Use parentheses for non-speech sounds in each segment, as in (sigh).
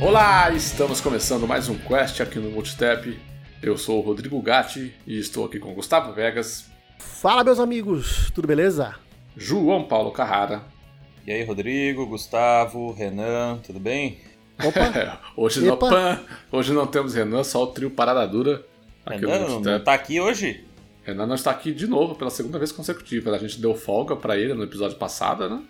Olá, estamos começando mais um Quest aqui no Multitap. Eu sou o Rodrigo Gatti e estou aqui com Gustavo Vegas. Fala, meus amigos, tudo beleza? João Paulo Carrara. E aí, Rodrigo, Gustavo, Renan, tudo bem? Opa! (laughs) hoje, não, (laughs) hoje não temos Renan, só o trio Parada Dura. Renan não tá aqui hoje? Renan não está aqui de novo pela segunda vez consecutiva. A gente deu folga para ele no episódio passado, né?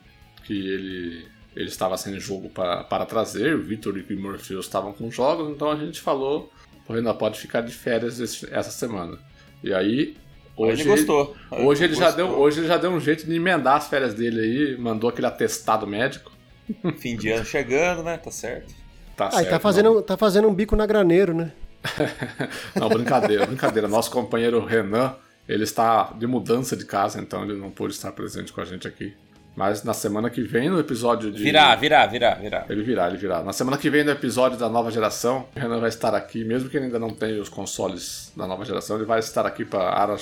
Que ele ele estava sem jogo para, para trazer, o Victor e o Morpheus estavam com jogos, então a gente falou, o Renan pode ficar de férias esse, essa semana. E aí, hoje ele gostou. Ele, hoje, ele, Já deu, hoje ele já deu um jeito de emendar as férias dele aí, mandou aquele atestado médico. (laughs) Fim de ano chegando, né? Tá certo. Tá ah, certo. Tá fazendo, tá fazendo um bico na graneiro, né? (laughs) não, brincadeira, brincadeira. Nosso companheiro Renan, ele está de mudança de casa, então ele não pôde estar presente com a gente aqui. Mas na semana que vem, no episódio de. Virar, virar, virar, virar. Ele virar, ele virar. Na semana que vem, no episódio da nova geração, o Renan vai estar aqui, mesmo que ele ainda não tenha os consoles da nova geração, ele vai estar aqui para,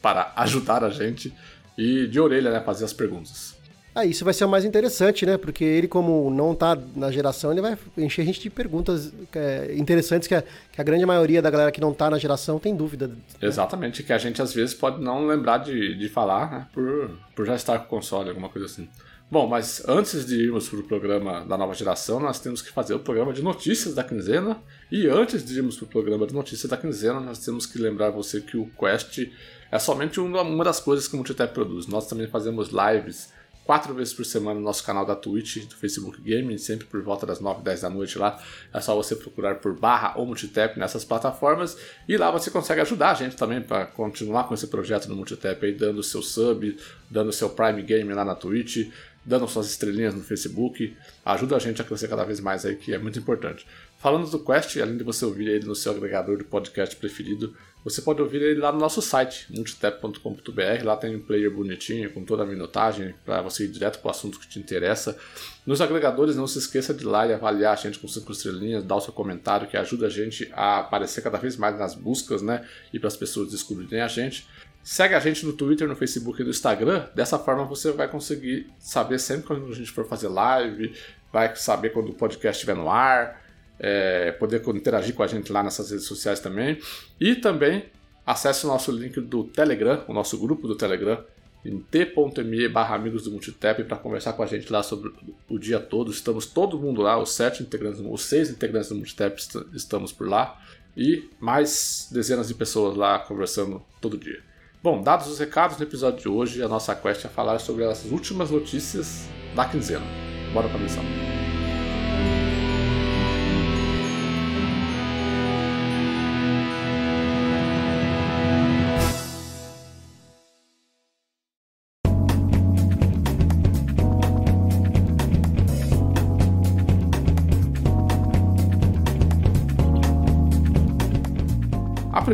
para ajudar a gente e de orelha, né, fazer as perguntas. Ah, isso vai ser o mais interessante, né? Porque ele, como não tá na geração, ele vai encher a gente de perguntas é, interessantes que a, que a, grande maioria da galera que não tá na geração tem dúvida. Né? Exatamente, que a gente às vezes pode não lembrar de, de falar, né? Por, por já estar com o console, alguma coisa assim. Bom, mas antes de irmos para o programa da nova geração, nós temos que fazer o programa de notícias da quinzena. E antes de irmos para o programa de notícias da quinzena, nós temos que lembrar você que o Quest é somente uma, uma das coisas que o Multitap produz. Nós também fazemos lives quatro vezes por semana no nosso canal da Twitch, do Facebook Gaming, sempre por volta das 9, 10 da noite lá. É só você procurar por barra ou multitap nessas plataformas e lá você consegue ajudar a gente também para continuar com esse projeto no multitap aí, dando seu sub, dando seu Prime Game lá na Twitch, dando suas estrelinhas no Facebook. Ajuda a gente a crescer cada vez mais aí, que é muito importante. Falando do Quest, além de você ouvir ele no seu agregador de podcast preferido, você pode ouvir ele lá no nosso site, multitap.com.br. Lá tem um player bonitinho, com toda a minutagem, para você ir direto para o assunto que te interessa. Nos agregadores, não se esqueça de ir lá e avaliar a gente com 5 estrelinhas, dar o seu comentário, que ajuda a gente a aparecer cada vez mais nas buscas, né? E para as pessoas descobrirem a gente. Segue a gente no Twitter, no Facebook e no Instagram. Dessa forma você vai conseguir saber sempre quando a gente for fazer live, vai saber quando o podcast estiver no ar é, poder interagir com a gente lá nessas redes sociais também. E também acesse o nosso link do Telegram, o nosso grupo do Telegram, em t.me barra amigos do Multitap para conversar com a gente lá sobre o dia todo. Estamos todo mundo lá, os sete integrantes, os seis integrantes do Multitap estamos por lá. E mais dezenas de pessoas lá conversando todo dia. Bom, dados os recados no episódio de hoje, a nossa quest é falar sobre as últimas notícias da quinzena. Bora para a missão.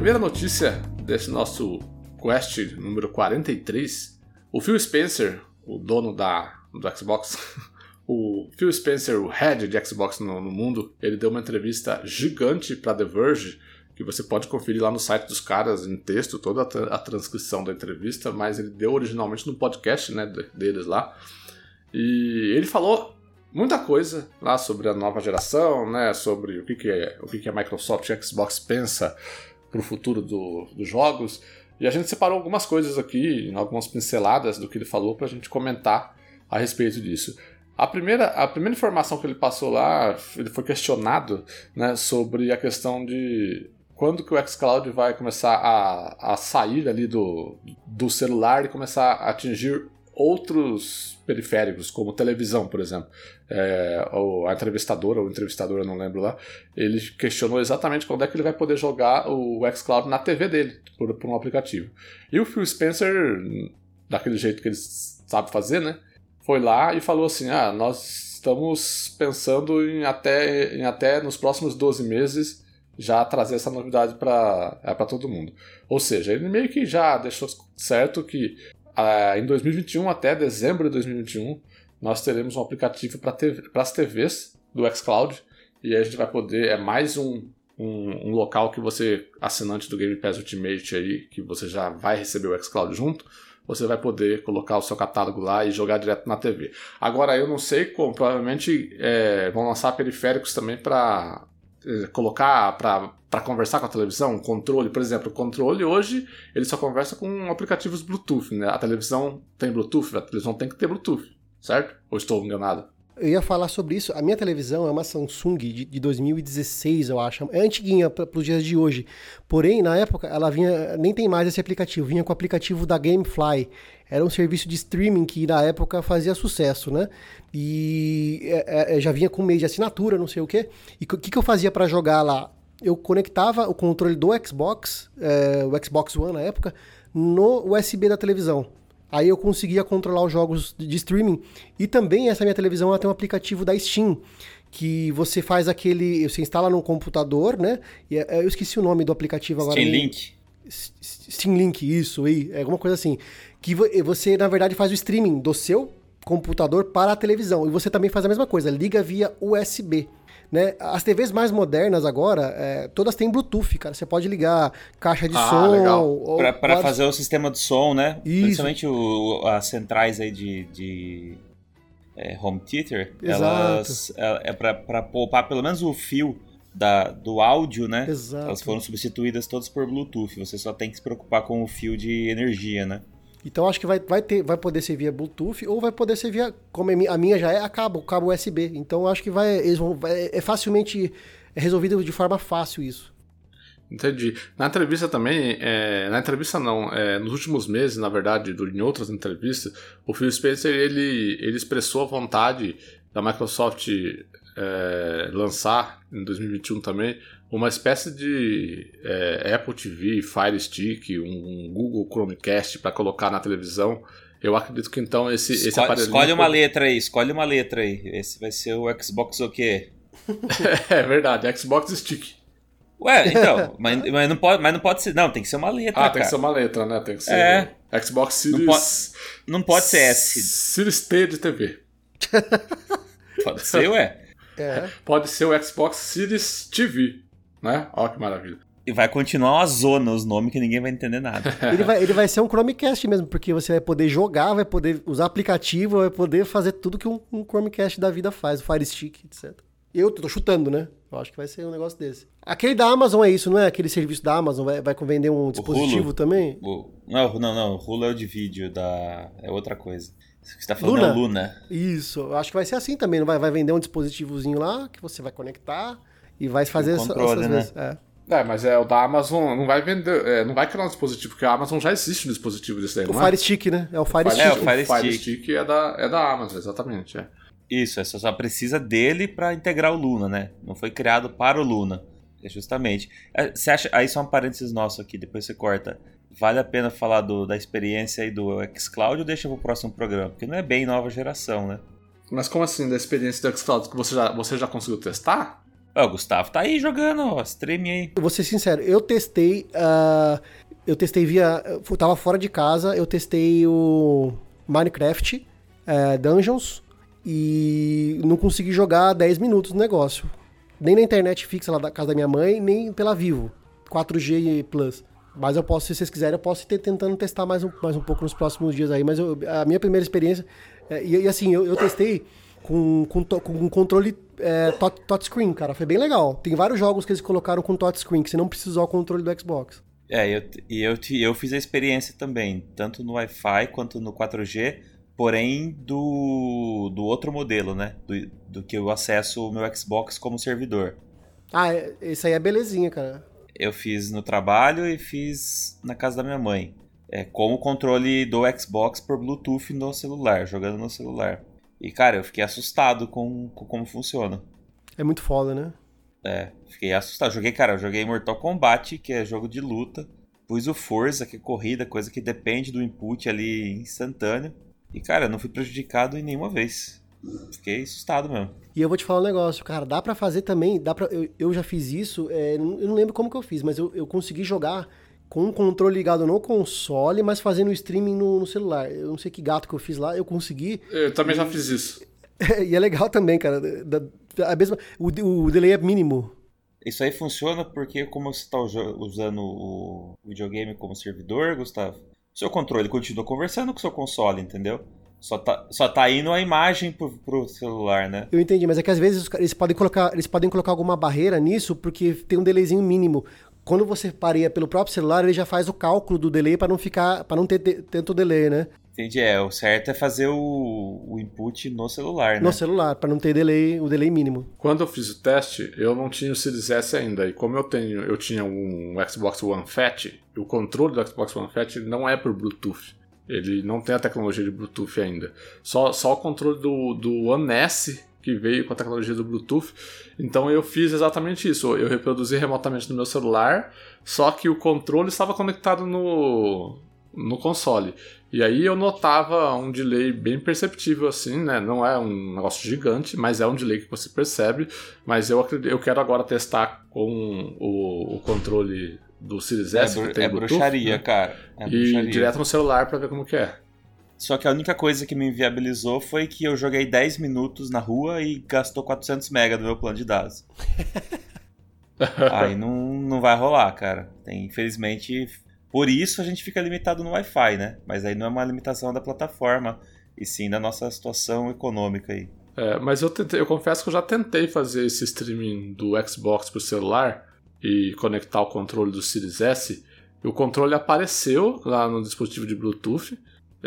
Primeira notícia desse nosso Quest número 43, o Phil Spencer, o dono da, do Xbox, (laughs) o Phil Spencer, o head de Xbox no, no mundo, ele deu uma entrevista gigante para The Verge, que você pode conferir lá no site dos caras em texto, toda a, a transcrição da entrevista, mas ele deu originalmente no podcast né, deles lá. E ele falou muita coisa lá sobre a nova geração, né, sobre o que, que, é, o que, que a Microsoft e Xbox pensa para o futuro do, dos jogos. E a gente separou algumas coisas aqui, algumas pinceladas do que ele falou para a gente comentar a respeito disso. A primeira, a primeira informação que ele passou lá, ele foi questionado né, sobre a questão de quando que o xCloud vai começar a, a sair ali do, do celular e começar a atingir outros periféricos, como televisão, por exemplo. É, a entrevistadora, ou entrevistadora, não lembro lá, ele questionou exatamente quando é que ele vai poder jogar o xCloud na TV dele, por, por um aplicativo. E o Phil Spencer, daquele jeito que ele sabe fazer, né? Foi lá e falou assim: ah, nós estamos pensando em até, em até nos próximos 12 meses já trazer essa novidade para é, todo mundo. Ou seja, ele meio que já deixou certo que em 2021 até dezembro de 2021, nós teremos um aplicativo para as TVs do xCloud e a gente vai poder, é mais um, um, um, local que você, assinante do Game Pass Ultimate aí, que você já vai receber o xCloud junto, você vai poder colocar o seu catálogo lá e jogar direto na TV. Agora, eu não sei como, provavelmente é, vão lançar periféricos também para colocar, para conversar com a televisão, controle, por exemplo, o controle hoje ele só conversa com aplicativos Bluetooth, né? A televisão tem Bluetooth, a televisão tem que ter Bluetooth, certo? Ou estou enganado? Eu ia falar sobre isso. A minha televisão é uma Samsung de, de 2016, eu acho. É antiguinha para os dias de hoje. Porém, na época, ela vinha. Nem tem mais esse aplicativo. Vinha com o aplicativo da Gamefly. Era um serviço de streaming que na época fazia sucesso, né? E é, é, já vinha com meio de assinatura, não sei o quê. E o que, que eu fazia para jogar lá? Eu conectava o controle do Xbox, é, o Xbox One na época, no USB da televisão. Aí eu conseguia controlar os jogos de streaming. E também essa minha televisão ela tem um aplicativo da Steam, que você faz aquele. Você instala no computador, né? E é, eu esqueci o nome do aplicativo agora. Steam Link. Steam Link, isso aí, é alguma coisa assim. Que você, na verdade, faz o streaming do seu computador para a televisão. E você também faz a mesma coisa, liga via USB. Né? As TVs mais modernas agora, é, todas têm Bluetooth, cara. Você pode ligar caixa de ah, som. Para pode... fazer o sistema de som, né? Isso. Principalmente o, as centrais aí de, de é, home theater, Exato. elas é, é para poupar pelo menos o fio da, do áudio, né? Exato. Elas foram substituídas todas por Bluetooth. Você só tem que se preocupar com o fio de energia, né? Então acho que vai, vai, ter, vai poder ser via Bluetooth ou vai poder ser via, como a minha já é a cabo, cabo USB. Então acho que vai, eles vão, vai, é facilmente é resolvido de forma fácil isso. Entendi. Na entrevista também, é, na entrevista não, é, nos últimos meses, na verdade, em outras entrevistas, o Phil Spencer ele, ele expressou a vontade da Microsoft é, lançar em 2021 também uma espécie de é, Apple TV, Fire Stick, um, um Google Chromecast para colocar na televisão. Eu acredito que então esse, escolhe, esse aparelho. Escolhe uma letra aí, escolhe uma letra aí. Esse vai ser o Xbox o quê? (laughs) é verdade, Xbox Stick. Ué, então, mas, mas, não pode, mas não pode ser. Não, tem que ser uma letra. Ah, cara. tem que ser uma letra, né? Tem que ser. É. Xbox Series. Não pode, não pode ser S. Series T de TV. Pode ser, ué. É. Pode ser o Xbox Series TV né? Olha que maravilha. E vai continuar uma zona os nomes que ninguém vai entender nada. (laughs) ele, vai, ele vai ser um Chromecast mesmo, porque você vai poder jogar, vai poder usar aplicativo, vai poder fazer tudo que um, um Chromecast da vida faz, o Fire Stick, etc. Eu tô chutando, né? Eu acho que vai ser um negócio desse. Aquele da Amazon é isso, não é? Aquele serviço da Amazon vai, vai vender um dispositivo também? O... Não, não, não. O Hulu é o de vídeo, da... é outra coisa. Você está falando Luna? é Luna. Isso, eu acho que vai ser assim também. Não vai, vai vender um dispositivozinho lá que você vai conectar e vai fazer controle, essas né? vezes. É. É, mas é o da Amazon não vai vender, é, não vai criar um dispositivo, porque a Amazon já existe um dispositivo desse daí, o não Fire é? Stick, né? É o Fire, Stick. É, o Fire, o Fire Stick. Stick é da, é da Amazon, exatamente. É. Isso, você só precisa dele para integrar o Luna, né? Não foi criado para o Luna. É justamente. É, você acha. Aí só um parênteses nosso aqui, depois você corta. Vale a pena falar do, da experiência aí do xCloud ou deixa pro próximo programa? Porque não é bem nova geração, né? Mas como assim, da experiência do xCloud que você já, você já conseguiu testar? Ó, o Gustavo tá aí jogando, ó, stream aí. Eu vou ser sincero, eu testei. Uh, eu testei via. Eu tava fora de casa, eu testei o Minecraft uh, Dungeons e não consegui jogar 10 minutos no negócio. Nem na internet fixa lá da casa da minha mãe, nem pela Vivo. 4G Plus. Mas eu posso, se vocês quiserem, eu posso ir tentando testar mais um, mais um pouco nos próximos dias aí. Mas eu, a minha primeira experiência. É, e, e, assim, eu, eu testei com, com, com um controle é, touchscreen, cara. Foi bem legal. Tem vários jogos que eles colocaram com touchscreen, que você não precisa usar o controle do Xbox. É, eu, e eu, eu fiz a experiência também, tanto no Wi-Fi quanto no 4G, porém do, do outro modelo, né? Do, do que eu acesso o meu Xbox como servidor. Ah, isso é, aí é belezinha, cara. Eu fiz no trabalho e fiz na casa da minha mãe. É, com o controle do Xbox por Bluetooth no celular, jogando no celular. E, cara, eu fiquei assustado com, com como funciona. É muito foda, né? É, fiquei assustado. Joguei, cara, eu joguei Mortal Kombat, que é jogo de luta. Pus o Forza, que é corrida, coisa que depende do input ali instantâneo. E, cara, eu não fui prejudicado em nenhuma vez. Fiquei assustado mesmo. E eu vou te falar um negócio, cara, dá para fazer também, dá pra, eu, eu já fiz isso, é, eu não lembro como que eu fiz, mas eu, eu consegui jogar com um controle ligado no console, mas fazendo streaming no, no, celular. Eu não sei que gato que eu fiz lá, eu consegui. Eu também já fiz isso. (laughs) e é legal também, cara. Da, da, a mesma, o, o delay é mínimo. Isso aí funciona porque, como você está usando o videogame como servidor, Gustavo, seu controle continua conversando com o seu console, entendeu? Só tá, só tá indo a imagem pro, pro celular, né? Eu entendi, mas é que às vezes eles podem colocar, eles podem colocar alguma barreira nisso porque tem um delayzinho mínimo. Quando você pareia pelo próprio celular, ele já faz o cálculo do delay para não ficar, para não ter tanto delay, né? Entendi, é, o certo é fazer o, o input no celular, né? No celular, para não ter delay, o delay mínimo. Quando eu fiz o teste, eu não tinha o Series S ainda, e como eu tenho, eu tinha um Xbox One Fat, o controle do Xbox One Fat não é por Bluetooth. Ele não tem a tecnologia de Bluetooth ainda. Só, só o controle do, do One S que veio com a tecnologia do Bluetooth. Então eu fiz exatamente isso. Eu reproduzi remotamente no meu celular, só que o controle estava conectado no, no console. E aí eu notava um delay bem perceptível assim, né? Não é um negócio gigante, mas é um delay que você percebe. Mas eu, eu quero agora testar com o, o controle do Series é S. É, que tem é Bluetooth, bruxaria, né? cara. É e bruxaria. direto no celular para ver como que é. Só que a única coisa que me inviabilizou foi que eu joguei 10 minutos na rua e gastou 400 MB do meu plano de dados. (laughs) Aí não, não vai rolar, cara. Tem, infelizmente, por isso a gente fica limitado no Wi-Fi, né? Mas aí não é uma limitação da plataforma, e sim da nossa situação econômica aí. É, mas eu, tentei, eu confesso que eu já tentei fazer esse streaming do Xbox pro celular e conectar o controle do Series S. E o controle apareceu lá no dispositivo de Bluetooth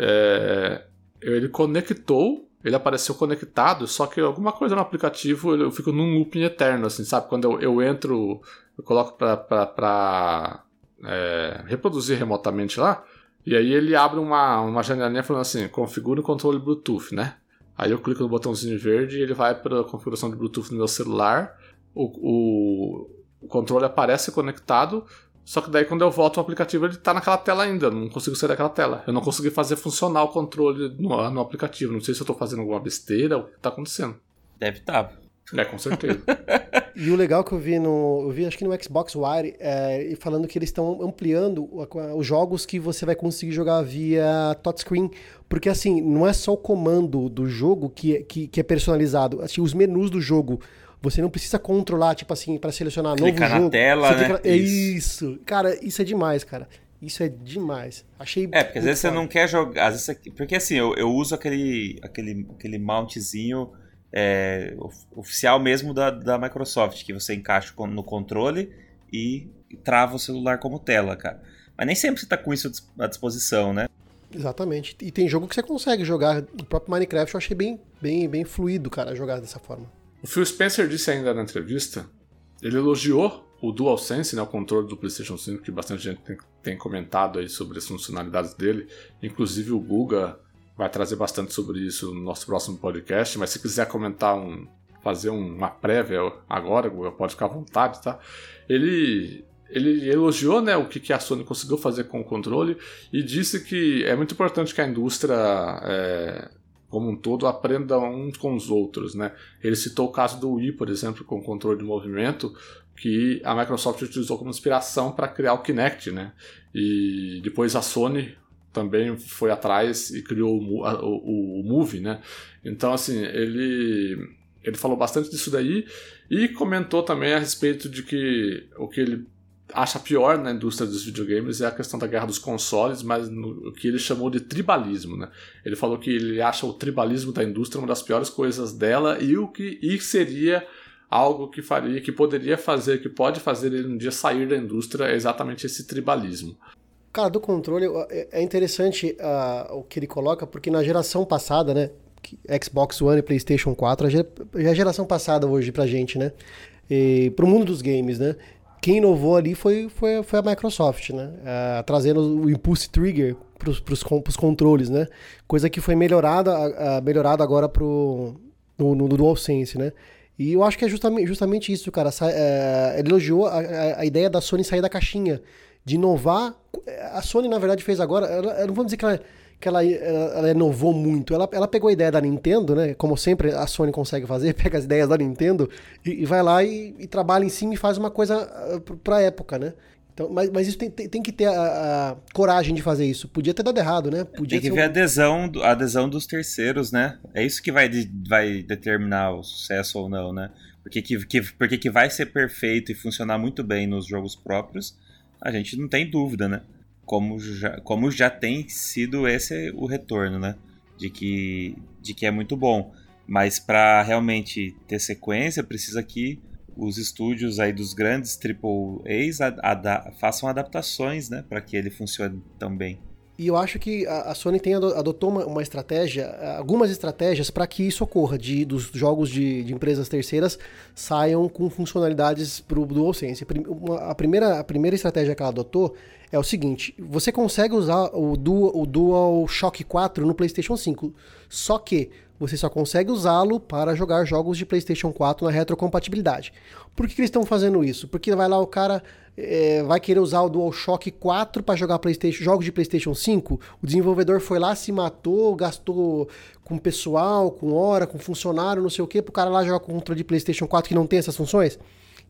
é, ele conectou, ele apareceu conectado, só que alguma coisa no aplicativo eu fico num looping eterno, assim, sabe? Quando eu, eu entro, eu coloco para é, reproduzir remotamente lá, e aí ele abre uma, uma janelinha falando assim: configure o controle Bluetooth, né? Aí eu clico no botãozinho verde e ele vai para a configuração de Bluetooth no meu celular. O, o, o controle aparece conectado, só que daí quando eu volto o aplicativo ele tá naquela tela ainda, não consigo sair daquela tela. Eu não consegui fazer funcionar o controle no, no aplicativo. Não sei se eu tô fazendo alguma besteira ou o que tá acontecendo. Deve estar. Tá. É, com certeza. (laughs) e o legal que eu vi no. Eu vi acho que no Xbox Wire, é, falando que eles estão ampliando os jogos que você vai conseguir jogar via touchscreen. Porque assim, não é só o comando do jogo que, é, que, que é personalizado. Assim, os menus do jogo você não precisa controlar, tipo assim, para selecionar Clicar novo jogo. na tela, né? É isso. Cara, isso é demais, cara. Isso é demais. Achei. É, porque às vezes você não quer jogar. Às vezes você... Porque assim, eu, eu uso aquele, aquele, aquele mountzinho é, oficial mesmo da, da Microsoft, que você encaixa no controle e trava o celular como tela, cara. Mas nem sempre você tá com isso à disposição, né? Exatamente. E tem jogo que você consegue jogar. O próprio Minecraft eu achei bem, bem, bem fluido, cara, jogar dessa forma. O Phil Spencer disse ainda na entrevista, ele elogiou o DualSense, né, o controle do PlayStation 5, que bastante gente tem, tem comentado aí sobre as funcionalidades dele. Inclusive o Guga vai trazer bastante sobre isso no nosso próximo podcast, mas se quiser comentar um, fazer uma prévia agora, Guga, pode ficar à vontade, tá? Ele ele elogiou né, o que a Sony conseguiu fazer com o controle e disse que é muito importante que a indústria é, como um todo aprenda uns com os outros, né? Ele citou o caso do Wii, por exemplo, com o controle de movimento, que a Microsoft utilizou como inspiração para criar o Kinect, né? E depois a Sony também foi atrás e criou o, o, o Move, né? Então, assim, ele ele falou bastante disso daí e comentou também a respeito de que o que ele acha pior na indústria dos videogames é a questão da guerra dos consoles, mas no, o que ele chamou de tribalismo, né? Ele falou que ele acha o tribalismo da indústria uma das piores coisas dela e o que e seria algo que faria, que poderia fazer, que pode fazer ele um dia sair da indústria é exatamente esse tribalismo. Cara, do controle é, é interessante uh, o que ele coloca, porque na geração passada, né? Xbox One e PlayStation 4, já é a geração passada hoje pra gente, né? E pro mundo dos games, né? Quem inovou ali foi, foi, foi a Microsoft, né? Uh, trazendo o Impulse Trigger para os controles, né? Coisa que foi melhorada, melhorada agora pro, no, no, DualSense, né? E eu acho que é justamente, justamente isso, cara. Sa ele elogiou a, a, a, ideia da Sony sair da caixinha, de inovar. A Sony, na verdade, fez agora. Ela, não vamos dizer que ela que ela, ela inovou muito. Ela, ela pegou a ideia da Nintendo, né? Como sempre a Sony consegue fazer, (laughs) pega as ideias da Nintendo e, e vai lá e, e, trabalha em cima e faz uma coisa ah, pra época, né? Então, mas, mas isso tem, tem, tem que ter a, a, coragem de fazer isso. Podia ter dado errado, né? Podia tem que ver um... a adesão, a adesão dos terceiros, né? É isso que vai, vai determinar o sucesso ou não, né? Porque que, que, porque que vai ser perfeito e funcionar muito bem nos jogos próprios, a gente não tem dúvida, né? Como já, como já tem sido esse o retorno, né? De que, de que é muito bom. Mas para realmente ter sequência, precisa que os estúdios aí dos grandes AAAs ad ad façam adaptações, né, para que ele funcione tão bem. E eu acho que a, Sony tem adotou uma, uma estratégia, algumas estratégias para que isso ocorra, de dos jogos de, de empresas terceiras saiam com funcionalidades para o DualSense. A primeira, a primeira estratégia que ela adotou é o seguinte: você consegue usar o Dual, o Dual Shock 4 no PlayStation 5, só que você só consegue usá-lo para jogar jogos de PlayStation 4 na retrocompatibilidade. Por que, que eles estão fazendo isso? Porque vai lá o cara é, vai querer usar o DualShock 4 para jogar PlayStation, jogos de PlayStation 5. O desenvolvedor foi lá, se matou, gastou com pessoal, com hora, com funcionário, não sei o que, para o cara lá jogar com controle de PlayStation 4 que não tem essas funções.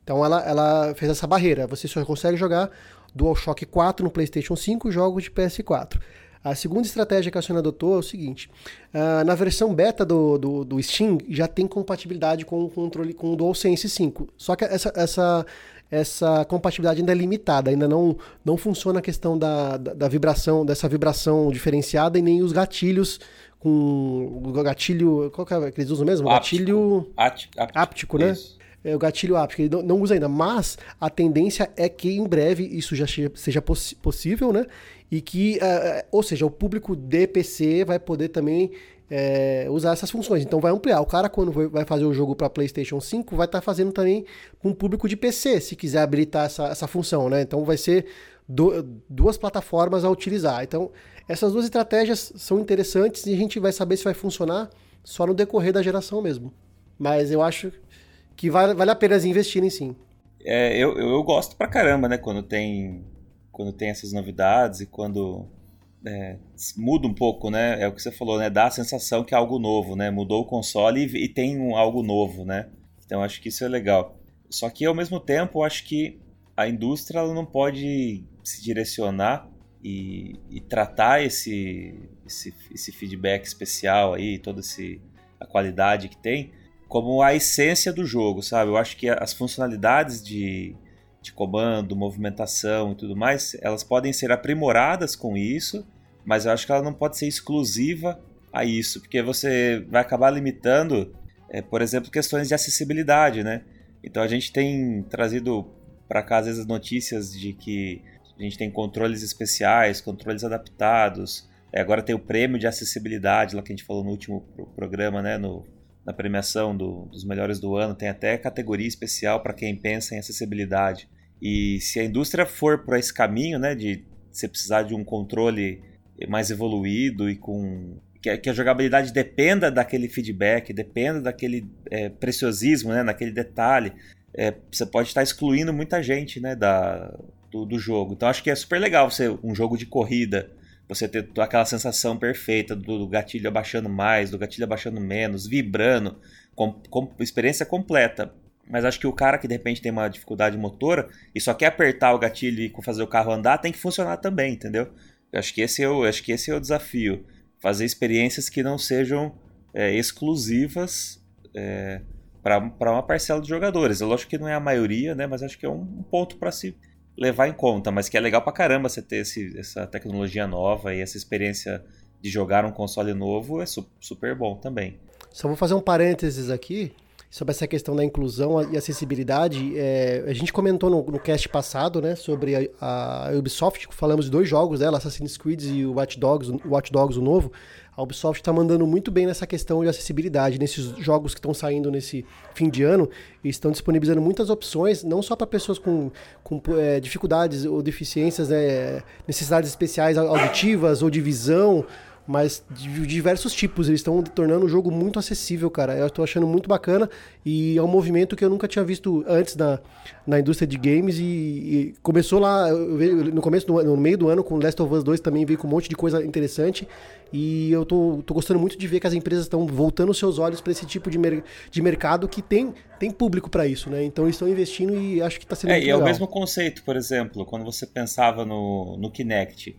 Então ela, ela fez essa barreira. Você só consegue jogar DualShock 4 no PlayStation 5 jogos de PS4. A segunda estratégia que a Sony adotou é o seguinte: uh, na versão beta do, do, do, Steam já tem compatibilidade com o controle com o DualSense 5. Só que essa, essa, essa compatibilidade ainda é limitada, ainda não, não funciona a questão da, da, da vibração, dessa vibração diferenciada e nem os gatilhos com o gatilho. Qual que, é, que eles usam mesmo? Áptico. Gatilho áptico, áptico né? Isso é, o gatilho áptico, ele não, não, usa ainda, mas a tendência é que em breve isso já seja poss possível, né? E que, uh, ou seja, o público de PC vai poder também é, usar essas funções. Então vai ampliar. O cara, quando vai fazer o jogo para PlayStation 5, vai estar tá fazendo também com o público de PC, se quiser habilitar essa, essa função, né? Então vai ser do, duas plataformas a utilizar. Então, essas duas estratégias são interessantes e a gente vai saber se vai funcionar só no decorrer da geração mesmo. Mas eu acho que vale, vale a pena investirem sim. É, eu, eu, gosto pra caramba, né? Quando tem, quando tem essas novidades e quando é, muda um pouco, né? É o que você falou, né? Dá a sensação que é algo novo, né? Mudou o console e, e tem um, algo novo, né? Então acho que isso é legal. Só que ao mesmo tempo, acho que a indústria ela não pode se direcionar e, e tratar esse, esse, esse feedback especial aí, toda a qualidade que tem, como a essência do jogo, sabe? Eu acho que as funcionalidades de, de comando, movimentação e tudo mais, elas podem ser aprimoradas com isso, mas eu acho que ela não pode ser exclusiva a isso, porque você vai acabar limitando, é, por exemplo, questões de acessibilidade, né? Então a gente tem trazido para cá às vezes notícias de que a gente tem controles especiais, controles adaptados. É, agora tem o prêmio de acessibilidade, lá que a gente falou no último programa, né? No na premiação do, dos melhores do ano, tem até categoria especial para quem pensa em acessibilidade. E se a indústria for por esse caminho, né, de você precisar de um controle mais evoluído e com que a, que a jogabilidade dependa daquele feedback, dependa daquele é, preciosismo, né, naquele detalhe, é, você pode estar excluindo muita gente, né, da, do, do jogo. Então acho que é super legal você um jogo de corrida você ter aquela sensação perfeita do, gatilho abaixando mais, do gatilho abaixando menos, vibrando, com, com experiência completa. Mas acho que o cara que de repente tem uma dificuldade motora e só quer apertar o gatilho e fazer o carro andar, tem que funcionar também, entendeu? Eu acho que esse é o, acho que esse é o desafio. Fazer experiências que não sejam é, exclusivas é, para uma parcela de jogadores. Eu lógico que não é a maioria, né? Mas acho que é um ponto para se levar em conta, mas que é legal pra caramba você ter esse, essa tecnologia nova e essa experiência de jogar um console novo é su super bom também. Só vou fazer um parênteses aqui sobre essa questão da inclusão e acessibilidade. É, a gente comentou no, no cast passado, né, sobre a, a, Ubisoft, falamos de dois jogos dela, Assassin's Creed e o Watch Dogs, o Watch Dogs, o novo. A Ubisoft está mandando muito bem nessa questão de acessibilidade. Nesses jogos que estão saindo nesse fim de ano, estão disponibilizando muitas opções, não só para pessoas com, com é, dificuldades ou deficiências, né, necessidades especiais auditivas ou de visão, mas de diversos tipos. Eles estão tornando o jogo muito acessível, cara. Eu estou achando muito bacana e é um movimento que eu nunca tinha visto antes na, na indústria de games e, e começou lá no começo do, no meio do ano com Last of Us 2 também veio com um monte de coisa interessante e eu tô, tô gostando muito de ver que as empresas estão voltando seus olhos para esse tipo de, mer de mercado que tem, tem público para isso, né? Então eles estão investindo e acho que está sendo é, muito e legal. É o mesmo conceito, por exemplo, quando você pensava no, no Kinect.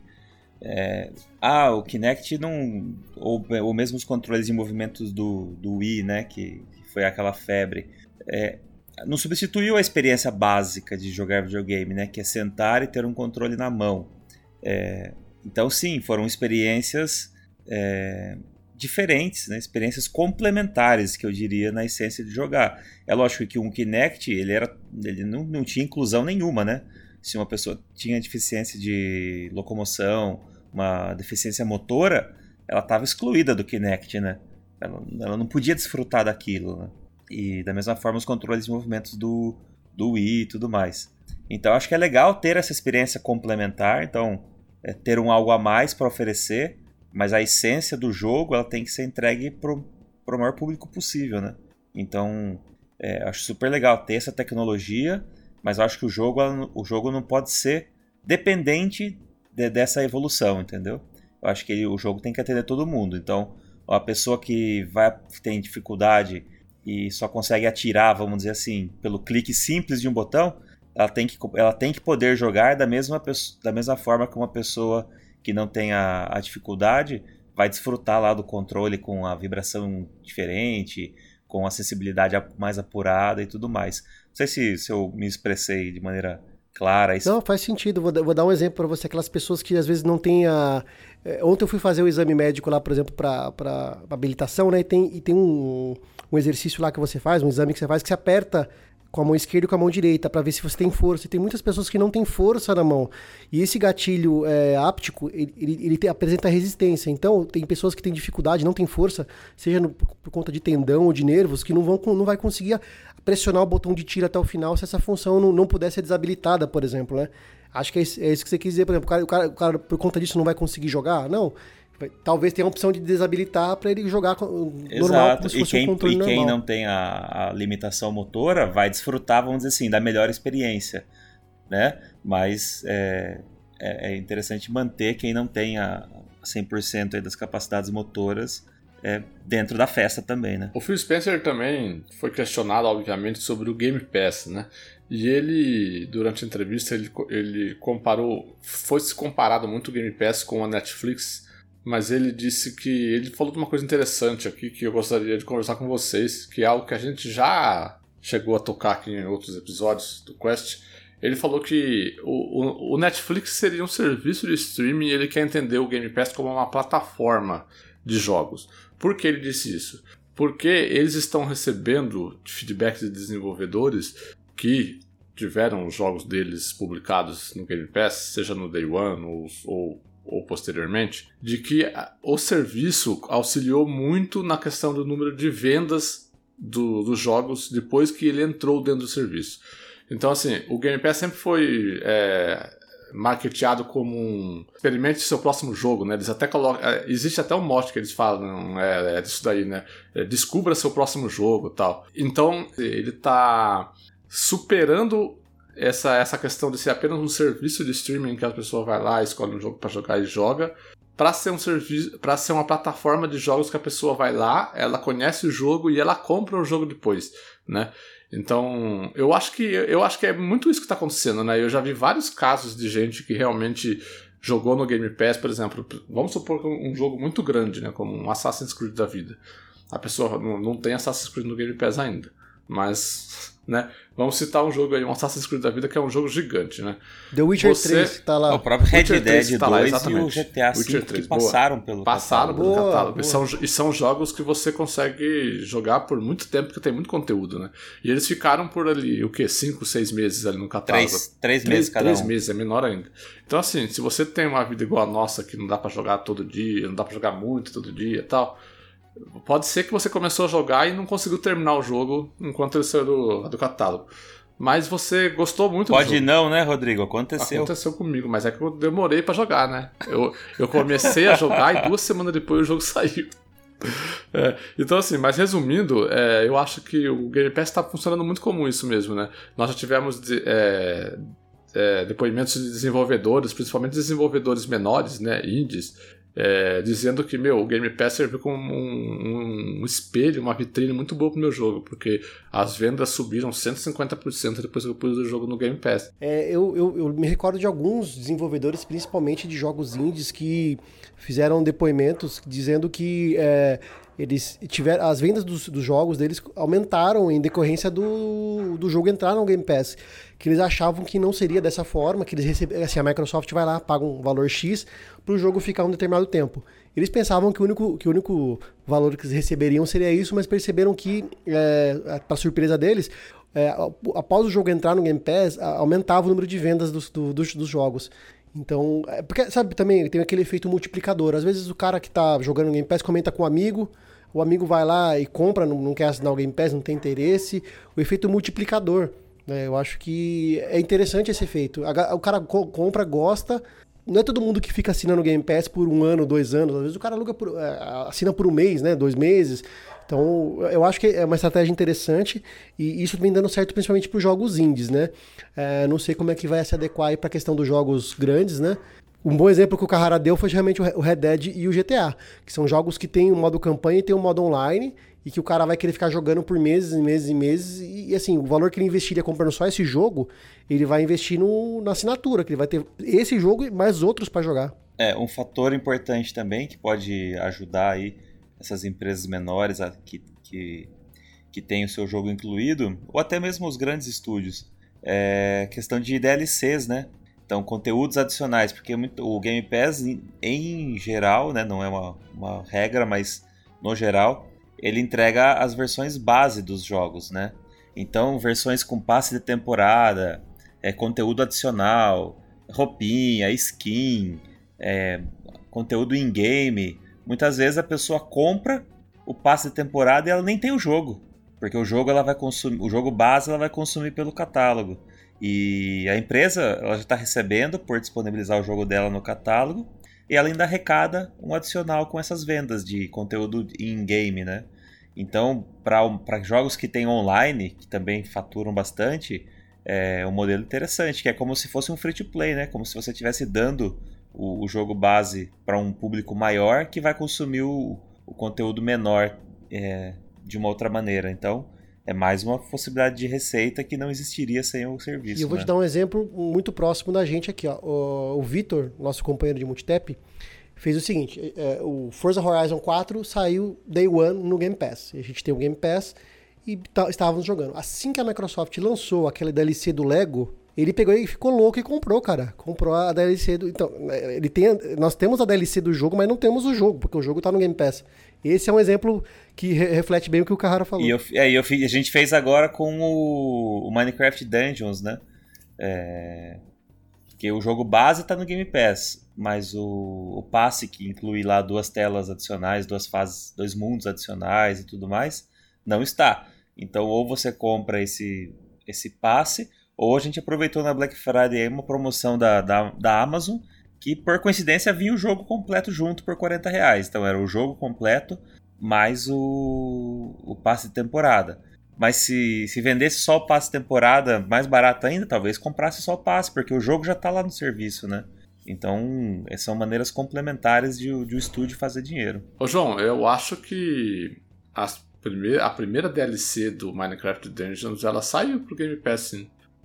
É, ah, o Kinect não. Ou, ou mesmo os controles de movimentos do, do Wii, né? Que, que foi aquela febre. É, não substituiu a experiência básica de jogar videogame, né? Que é sentar e ter um controle na mão. É, então, sim, foram experiências é, diferentes, né? experiências complementares, que eu diria, na essência de jogar. É lógico que um Kinect, ele, era, ele não, não tinha inclusão nenhuma, né? Se uma pessoa tinha deficiência de locomoção, uma deficiência motora, ela estava excluída do Kinect, né? Ela, ela, não podia desfrutar daquilo, né? E da mesma forma os controles de movimentos do, do Wii e tudo mais. Então acho que é legal ter essa experiência complementar, então é, ter um algo a mais para oferecer, mas a essência do jogo ela tem que ser entregue para o maior público possível, né? Então é, acho super legal ter essa tecnologia, mas acho que o jogo, o jogo não pode ser dependente de, dessa evolução, entendeu? Eu acho que ele, o jogo tem que atender todo mundo. Então, a pessoa que vai tem dificuldade e só consegue atirar, vamos dizer assim, pelo clique simples de um botão, ela tem que, ela tem que poder jogar da mesma, da mesma forma que uma pessoa que não tem a, a dificuldade vai desfrutar lá do controle com a vibração diferente, com a sensibilidade mais apurada e tudo mais. Não sei se, se eu me expressei de maneira clara. Isso... Não, faz sentido. Vou, vou dar um exemplo para você. Aquelas pessoas que às vezes não têm a. É, ontem eu fui fazer o exame médico lá, por exemplo, para habilitação, né? E tem, e tem um, um exercício lá que você faz, um exame que você faz, que você aperta com a mão esquerda e com a mão direita, para ver se você tem força. E tem muitas pessoas que não têm força na mão. E esse gatilho é, áptico, ele, ele, ele te, apresenta resistência. Então, tem pessoas que têm dificuldade, não têm força, seja no, por conta de tendão ou de nervos, que não, vão, não vai conseguir pressionar o botão de tiro até o final se essa função não, não puder ser desabilitada, por exemplo, né? Acho que é isso, é isso que você quis dizer, por exemplo, o cara, o cara, o cara por conta disso não vai conseguir jogar? Não. Talvez tenha a opção de desabilitar para ele jogar normal, Exato. como se fosse e quem, um controle E quem não tem a, a, limitação motora vai desfrutar, vamos dizer assim, da melhor experiência, né? Mas é, é, é interessante manter quem não tem a 100% das capacidades motoras é, dentro da festa também, né? O Phil Spencer também foi questionado, obviamente, sobre o Game Pass, né? E ele, durante a entrevista, ele, ele comparou, foi se comparado muito o Game Pass com a Netflix, mas ele disse que ele falou de uma coisa interessante aqui que eu gostaria de conversar com vocês, que é algo que a gente já chegou a tocar aqui em outros episódios do Quest. Ele falou que o, o, o Netflix seria um serviço de streaming e ele quer entender o Game Pass como uma plataforma de jogos. Por que ele disse isso? Porque eles estão recebendo feedback de desenvolvedores que tiveram os jogos deles publicados no Game Pass, seja no Day One ou, ou, ou posteriormente, de que o serviço auxiliou muito na questão do número de vendas do, dos jogos depois que ele entrou dentro do serviço. Então, assim, o Game Pass sempre foi é, marketeado como um experimente seu próximo jogo, né? Eles até colocam, é, existe até um mote que eles falam, é, é disso daí, né? É, descubra seu próximo jogo, tal. Então ele está superando essa, essa questão de ser apenas um serviço de streaming que a pessoa vai lá, escolhe um jogo para jogar e joga, para ser um serviço, para ser uma plataforma de jogos que a pessoa vai lá, ela conhece o jogo e ela compra o jogo depois, né? Então, eu acho que eu acho que é muito isso que está acontecendo, né? Eu já vi vários casos de gente que realmente jogou no Game Pass, por exemplo, vamos supor um jogo muito grande, né, como um Assassin's Creed da vida. A pessoa não, não tem Assassin's Creed no Game Pass ainda, mas né? Vamos citar um jogo aí, um Assassin's Creed da vida, que é um jogo gigante, né? The Witcher Você... 3 tá lá. O próprio Red Dead 2 tá lá, exatamente. e o GTA V Witcher 3, que passaram boa. pelo passaram catálogo. pelo catálogo. Boa. E, são, e são jogos que você consegue jogar por muito tempo, porque tem muito conteúdo, né? E eles ficaram por ali, o quê? 5, 6 meses ali no catálogo. 3 meses cada três um. meses, é menor ainda. Então assim, se você tem uma vida igual a nossa, que não dá para jogar todo dia, não dá para jogar muito todo dia e tal Pode ser que você começou a jogar e não conseguiu terminar o jogo enquanto ele saiu do, do catálogo. mas você gostou muito Pode do jogo. não, né, Rodrigo? Aconteceu. Aconteceu comigo, mas é que eu demorei pra jogar, né? Eu, eu comecei a jogar e duas semanas depois o jogo (laughs) saiu. É, então, assim, mas resumindo, é, eu acho que o Game Pass está funcionando muito comum isso mesmo, né? Nós já tivemos de, é, é, depoimentos de desenvolvedores, principalmente desenvolvedores menores, né, indies, é, dizendo que, meu, o Game Pass serviu como um, um, espelho, uma vitrine muito boa pro meu jogo, porque as vendas subiram 150% depois que eu pus o jogo no Game Pass. É, eu, eu, eu, me recordo de alguns desenvolvedores, principalmente de jogos indies, que fizeram depoimentos dizendo que é, eles tiveram as vendas dos, dos, jogos deles aumentaram em decorrência do, do jogo entrar no Game Pass que eles achavam que não seria dessa forma, que eles recebem, assim, a Microsoft vai lá, paga um valor X para o jogo ficar um determinado tempo. Eles pensavam que o único, que o único valor que eles receberiam seria isso, mas perceberam que, é, para surpresa deles, é, após o jogo entrar no Game Pass, aumentava o número de vendas dos, do, dos, dos jogos. Então, é porque, sabe, também tem aquele efeito multiplicador. Às vezes o cara que está jogando Game Pass comenta com um amigo, o amigo vai lá e compra, não, não quer assinar o Game Pass, não tem interesse. O efeito multiplicador. Né? Eu acho que é interessante esse efeito. O cara compra, gosta. Não é todo mundo que fica assinando o Game Pass por um ano, dois anos. Às vezes o cara aluga por, é, assina por um mês, né? Dois meses. Então, eu acho que é uma estratégia interessante e isso vem dando certo principalmente para os jogos indies, né? É, não sei como é que vai se adequar para a questão dos jogos grandes, né? Um bom exemplo que o Carrara deu foi realmente o Red Dead e o GTA, que são jogos que têm um modo campanha e tem um modo online, e que o cara vai querer ficar jogando por meses e meses e meses. E assim, o valor que ele investiria comprando só esse jogo, ele vai investir no, na assinatura, que ele vai ter esse jogo e mais outros para jogar. É, um fator importante também que pode ajudar aí essas empresas menores a, que, que, que têm o seu jogo incluído, ou até mesmo os grandes estúdios, é questão de DLCs, né? Então, conteúdos adicionais, porque o Game Pass, em geral, né, não é uma, uma regra, mas no geral, ele entrega as versões base dos jogos, né? Então, versões com passe de temporada, é, conteúdo adicional, roupinha, skin, é, conteúdo in-game. Muitas vezes a pessoa compra o passe de temporada e ela nem tem o jogo, porque o jogo ela vai consumir, o jogo base ela vai consumir pelo catálogo. E a empresa ela já está recebendo por disponibilizar o jogo dela no catálogo e ela ainda arrecada um adicional com essas vendas de conteúdo in-game, né? Então, para jogos que tem online, que também faturam bastante, é um modelo interessante, que é como se fosse um free-to-play, né? Como se você estivesse dando o, o, jogo base para um público maior que vai consumir o, o conteúdo menor é, de uma outra maneira. Então, é mais uma possibilidade de receita que não existiria sem o serviço. E eu vou né? te dar um exemplo muito próximo da gente aqui. Ó. O, o Vitor, nosso companheiro de multitap, fez o seguinte: é, o Forza Horizon 4 saiu Day One no Game Pass. A gente tem o Game Pass e tá, estávamos jogando. Assim que a Microsoft lançou aquele DLC do Lego, ele pegou e ficou louco e comprou, cara. Comprou a DLC do. Então, é, ele tem. Nós temos a DLC do jogo, mas não temos o jogo, porque o jogo está no Game Pass. Esse é um exemplo que re reflete bem o que o Carrara falou. E eu, é, eu, a gente fez agora com o, o Minecraft Dungeons, né? É, que o jogo base está no Game Pass, mas o, o passe que inclui lá duas telas adicionais, duas fases, dois mundos adicionais e tudo mais, não está. Então, ou você compra esse, esse passe, ou a gente aproveitou na Black Friday uma promoção da, da, da Amazon, que por coincidência vinha o jogo completo junto por 40 reais. Então era o jogo completo mais o, o passe de temporada. Mas se, se vendesse só o passe de temporada mais barato ainda, talvez comprasse só o passe, porque o jogo já está lá no serviço, né? Então, são maneiras complementares de, de o estúdio fazer dinheiro. Ô João, eu acho que as a primeira DLC do Minecraft Dungeons ela saiu pro Game Pass.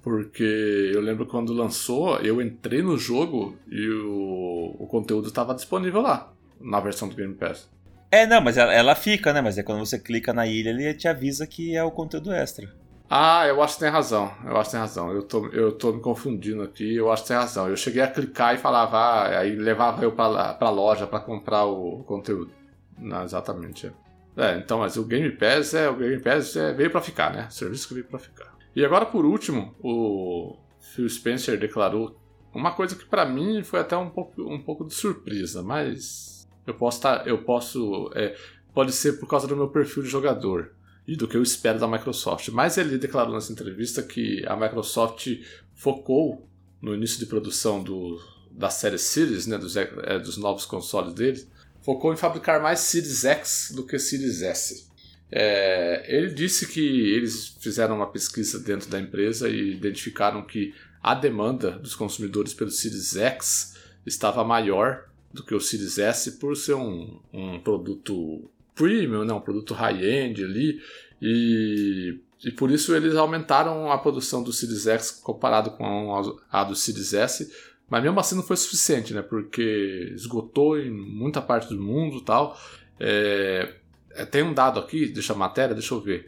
Porque eu lembro quando lançou, eu entrei no jogo e o, o conteúdo estava disponível lá, na versão do Game Pass. É, não, mas ela, ela, fica, né? Mas é quando você clica na ilha, ele te avisa que é o conteúdo extra. Ah, eu acho que tem razão. Eu acho que tem razão. Eu tô, eu tô me confundindo aqui. Eu acho que tem razão. Eu cheguei a clicar e falava, ah, aí levava eu pra, pra loja para comprar o conteúdo. Não, exatamente. É. é, então, mas o Game Pass é o Game Pass é, veio para ficar, né? Serviço que veio para ficar. E agora, por último, o Phil Spencer declarou uma coisa que para mim foi até um pouco, um pouco de surpresa, mas eu posso tá, eu posso é, pode ser por causa do meu perfil de jogador. e do que eu espero da Microsoft. Mas ele declarou nessa entrevista que a Microsoft focou no início de produção do, da série Series, né, dos, é, dos novos consoles deles, focou em fabricar mais Series X do que Series S. É, ele disse que eles fizeram uma pesquisa dentro da empresa e identificaram que a demanda dos consumidores pelo Series X estava maior do que o Series S por ser um, um produto premium, né, um produto high-end ali, e, e por isso eles aumentaram a produção do Series X comparado com a, do Series S, mas mesmo assim não foi suficiente, né, porque esgotou em muita parte do mundo tal. É, é, tem um dado aqui, deixa a matéria, deixa eu ver.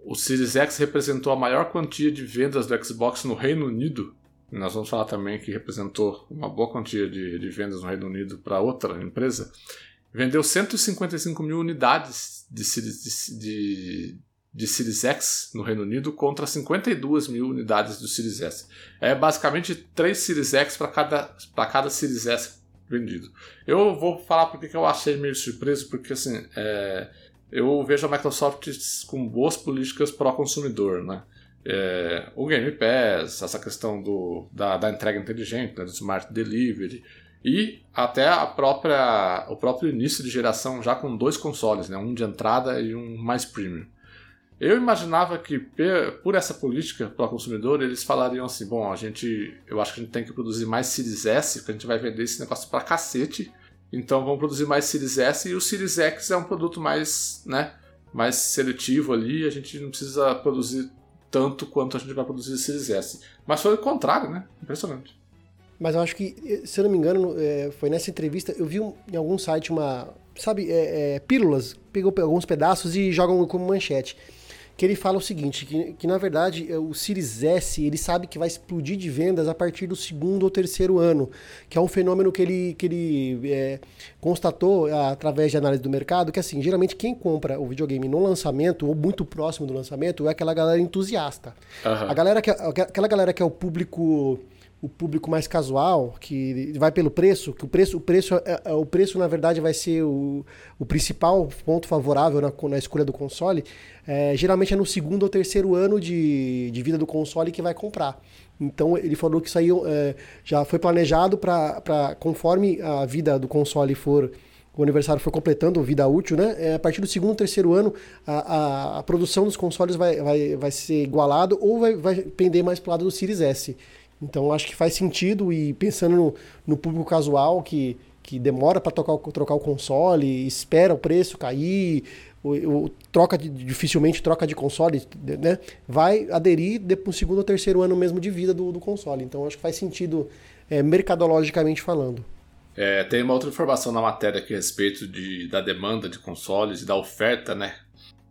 O Series X representou a maior quantia de vendas do Xbox no Reino Unido. Nós vamos falar também que representou uma boa quantia de, de vendas no Reino Unido para outra empresa. Vendeu 155 mil unidades de Series, de, de, de Series X no Reino Unido contra 52 mil unidades do Series S. É basicamente 3 Series X para cada, cada Series S vendido. Eu vou falar porque que eu achei meio surpreso, porque assim, é, eu vejo a Microsoft com boas políticas pró-consumidor, né? É, o Game Pass, essa questão do, da, da entrega inteligente, né, do Smart Delivery, e até a própria, o próprio início de geração já com dois consoles, né, um de entrada e um mais premium. Eu imaginava que por essa política para o consumidor eles falariam assim, bom, a gente, eu acho que a gente tem que produzir mais Series S, porque a gente vai vender esse negócio para cacete. Então vamos produzir mais Series S e o Series X é um produto mais, né, mais seletivo ali, a gente não precisa produzir tanto quanto a gente vai produzir o Series S. Mas foi o contrário, né? Impressionante. Mas eu acho que, se eu não me engano, é, foi nessa entrevista, eu vi em algum site uma, sabe, é, é, pílulas, pegou alguns pedaços e jogam como manchete que ele fala o seguinte, que, que na verdade é, o Series S, ele sabe que vai explodir de vendas a partir do segundo ou terceiro ano, que é um fenômeno que ele, que ele é, constatou através de análise do mercado, que assim, geralmente quem compra o videogame no lançamento, ou muito próximo do lançamento, é aquela galera entusiasta. Uhum. A galera que, aquela galera que é o público o público mais casual, que vai pelo preço, que o preço, o preço, é, é, o preço na verdade vai ser o, o principal ponto favorável na, na escolha do console, é, geralmente é no segundo ou terceiro ano de, de vida do console que vai comprar. Então ele falou que isso aí é, já foi planejado para conforme a vida do console for o aniversário for completando vida útil, né? É, a partir do segundo, terceiro ano, a, a, a, produção dos consoles vai, vai, vai ser igualado ou vai, vai pender mais para o lado do Series S. Então acho que faz sentido e pensando no, no público casual que, que demora para trocar o console, espera o preço cair, o, o, troca de, dificilmente troca de console, né? Vai aderir depois no segundo ou terceiro ano mesmo de vida do, do console. Então acho que faz sentido é, mercadologicamente falando. É, tem uma outra informação na matéria aqui a respeito de, da demanda de consoles e da oferta, né?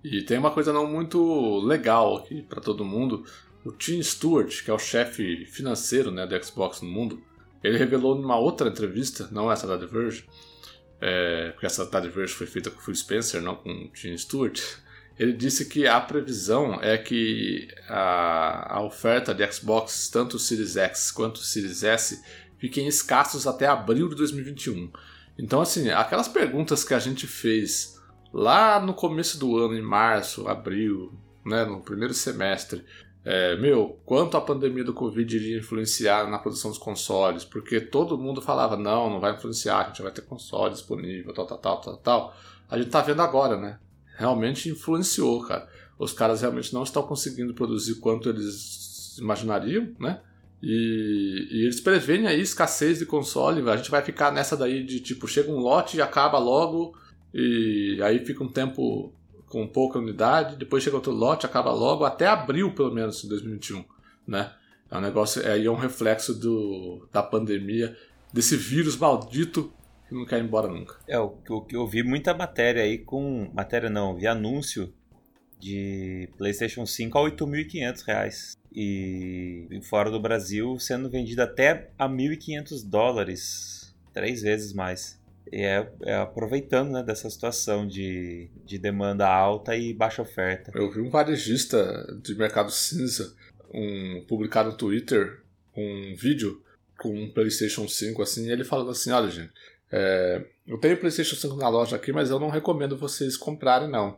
E tem uma coisa não muito legal aqui para todo mundo. O Tim Stewart, que é o chefe financeiro né, do Xbox no mundo, ele revelou numa outra entrevista, não essa da The Verge, é, porque essa da The Verge foi feita com o Phil Spencer, não com o Tim Stewart, ele disse que a previsão é que a, a oferta de Xbox, tanto o Series X quanto o Series S, fiquem escassos até abril de 2021. Então, assim, aquelas perguntas que a gente fez lá no começo do ano, em março, abril, né, no primeiro semestre, é, meu, quanto a pandemia do Covid iria influenciar na produção dos consoles, porque todo mundo falava, não, não vai influenciar, a gente vai ter console disponível, tal, tal, tal, tal, tal. A gente tá vendo agora, né? Realmente influenciou, cara. Os caras realmente não estão conseguindo produzir quanto eles imaginariam, né? E, e, eles preveem aí escassez de console. A gente vai ficar nessa daí de tipo, chega um lote e acaba logo, e aí fica um tempo com pouca unidade, depois chega outro lote, acaba logo, até abril, pelo menos, em 2021, né? É um negócio, é, é um reflexo do, da pandemia, desse vírus maldito que não quer ir embora nunca. É, o que eu vi muita matéria aí com. Matéria não, vi anúncio de PlayStation 5 a 8.500 reais. E fora do Brasil sendo vendido até a 1.500 dólares, três vezes mais. E é, é, aproveitando né, dessa situação de, de demanda alta e baixa oferta. Eu vi um varejista de mercado cinza um, publicar no Twitter um vídeo com um PlayStation 5 assim, e ele falando assim: olha, gente, É, eu tenho PlayStation 5 na loja aqui, mas eu não recomendo vocês comprarem, não.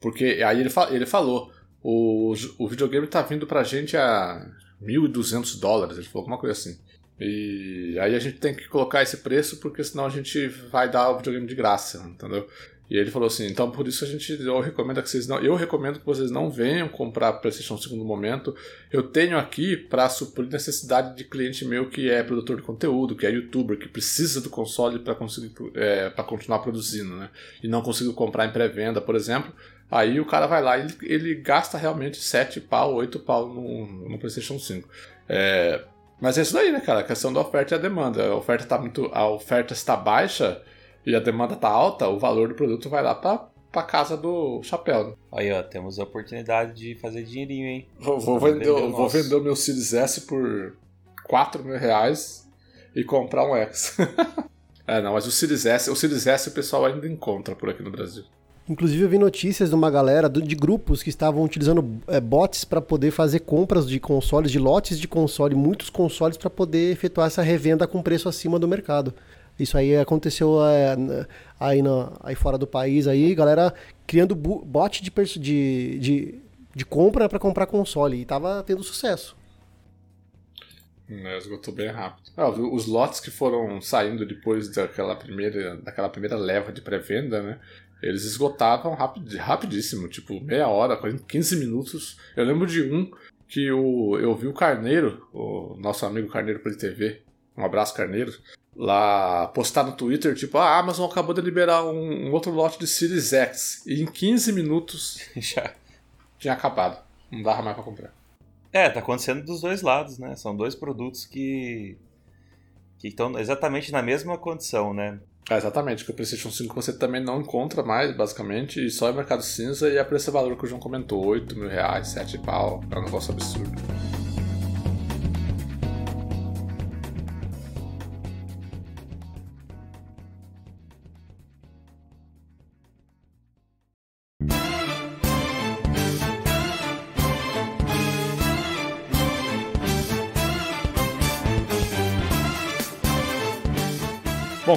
Porque aí ele, fa ele falou: o, o videogame tá vindo pra gente a 1.200 dólares, ele falou alguma coisa assim. E aí a gente tem que colocar esse preço porque senão a gente vai dar o videogame de graça, entendeu? E ele falou assim, então por isso a gente eu recomendo que vocês não, eu recomendo que vocês não venham comprar PlayStation 5 no momento. Eu tenho aqui para suprir necessidade de cliente meu que é produtor de conteúdo, que é youtuber, que precisa do console para conseguir é, para continuar produzindo, né? E não conseguiu comprar em pré-venda, por exemplo. Aí o cara vai lá e ele, ele gasta realmente 7 pau, 8 pau no, no PlayStation 5. É, mas é isso daí, né, cara? A questão da oferta e a demanda. A oferta tá muito, a oferta está baixa e a demanda tá alta, o valor do produto vai lá pra, pra casa do chapéu. Né? Aí, ó, temos a oportunidade de fazer dinheirinho, hein? Vou, vou vender, vender vou vender o meu Series S por 4 mil reais e comprar um X. (laughs) é, não, mas o Series S, o Series S o pessoal ainda encontra por aqui no Brasil. Inclusive eu vi notícias de uma galera de grupos que estavam utilizando é, bots para poder fazer compras de consoles, de lotes de console, muitos consoles para poder efetuar essa revenda com preço acima do mercado. Isso aí aconteceu é, aí, aí fora do país, aí, galera criando bot de, de, de, de compra para comprar console. E tava tendo sucesso. É, esgotou bem rápido. Ah, os lotes que foram saindo depois daquela primeira, daquela primeira leva de pré-venda, né? Eles esgotavam rapid, rapidíssimo, tipo meia hora, 15 minutos. Eu lembro de um que o, eu vi o Carneiro, o nosso amigo Carneiro Play TV, um abraço Carneiro, lá postar no Twitter, tipo, ah, a Amazon acabou de liberar um, um outro lote de Series X. E em 15 minutos (laughs) já tinha acabado. Não dava mais pra comprar. É, tá acontecendo dos dois lados, né? São dois produtos que que estão exatamente na mesma condição, né? É, exatamente, que o PlayStation 5 você também não encontra mais, basicamente, e só é mercado cinza e é por esse valor que o João comentou, 8 mil reais, 7 pau, é um negócio absurdo.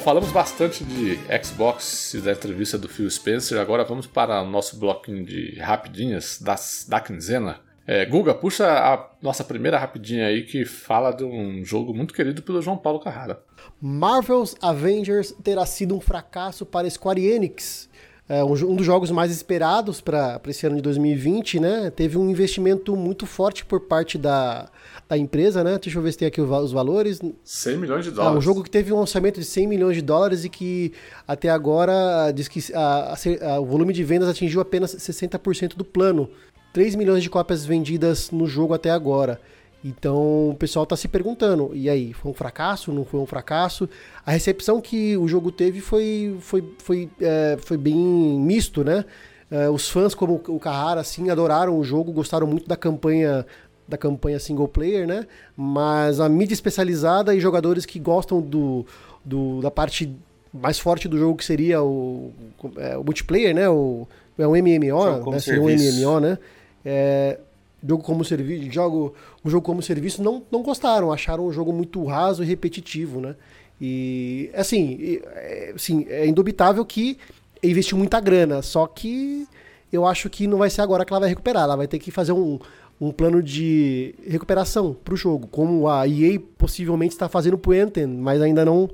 Falamos bastante de Xbox e da entrevista do Phil Spencer. Agora vamos para o nosso bloquinho de rapidinhas das, da quinzena. É, Guga, puxa a nossa primeira rapidinha aí que fala de um jogo muito querido pelo João Paulo Carrara. Marvel's Avengers terá sido um fracasso para Square Enix é, um, dos jogos mais esperados para esse ano de 2020, né? Teve um investimento muito forte por parte da, da empresa, né? Deixa eu ver se tem aqui os valores. 100 milhões de dólares. É um jogo que teve um orçamento de 100 milhões de dólares e que até agora diz que a, a, a, o volume de vendas atingiu apenas 60% do plano. 3 milhões de cópias vendidas no jogo até agora. Então o pessoal está se perguntando, e aí, foi um fracasso? Não foi um fracasso? A recepção que o jogo teve foi, foi, foi, é, foi bem misto, né? É, os fãs, como o Carrara, assim, adoraram o jogo, gostaram muito da campanha da campanha single player, né? Mas a mídia especializada e jogadores que gostam do, do da parte mais forte do jogo, que seria o, é, o multiplayer, né? O, é um MMO, né? Seria um MMO, né? É, jogo como serviço, jogo, um jogo como serviço, não, não gostaram, acharam o jogo muito raso e repetitivo, né? E, assim, é, assim, é indubitável que investiu muita grana, só que eu acho que não vai ser agora que ela vai recuperar, ela vai ter que fazer um, um plano de recuperação para o jogo, como a EA possivelmente está fazendo para o Anthem, mas ainda não,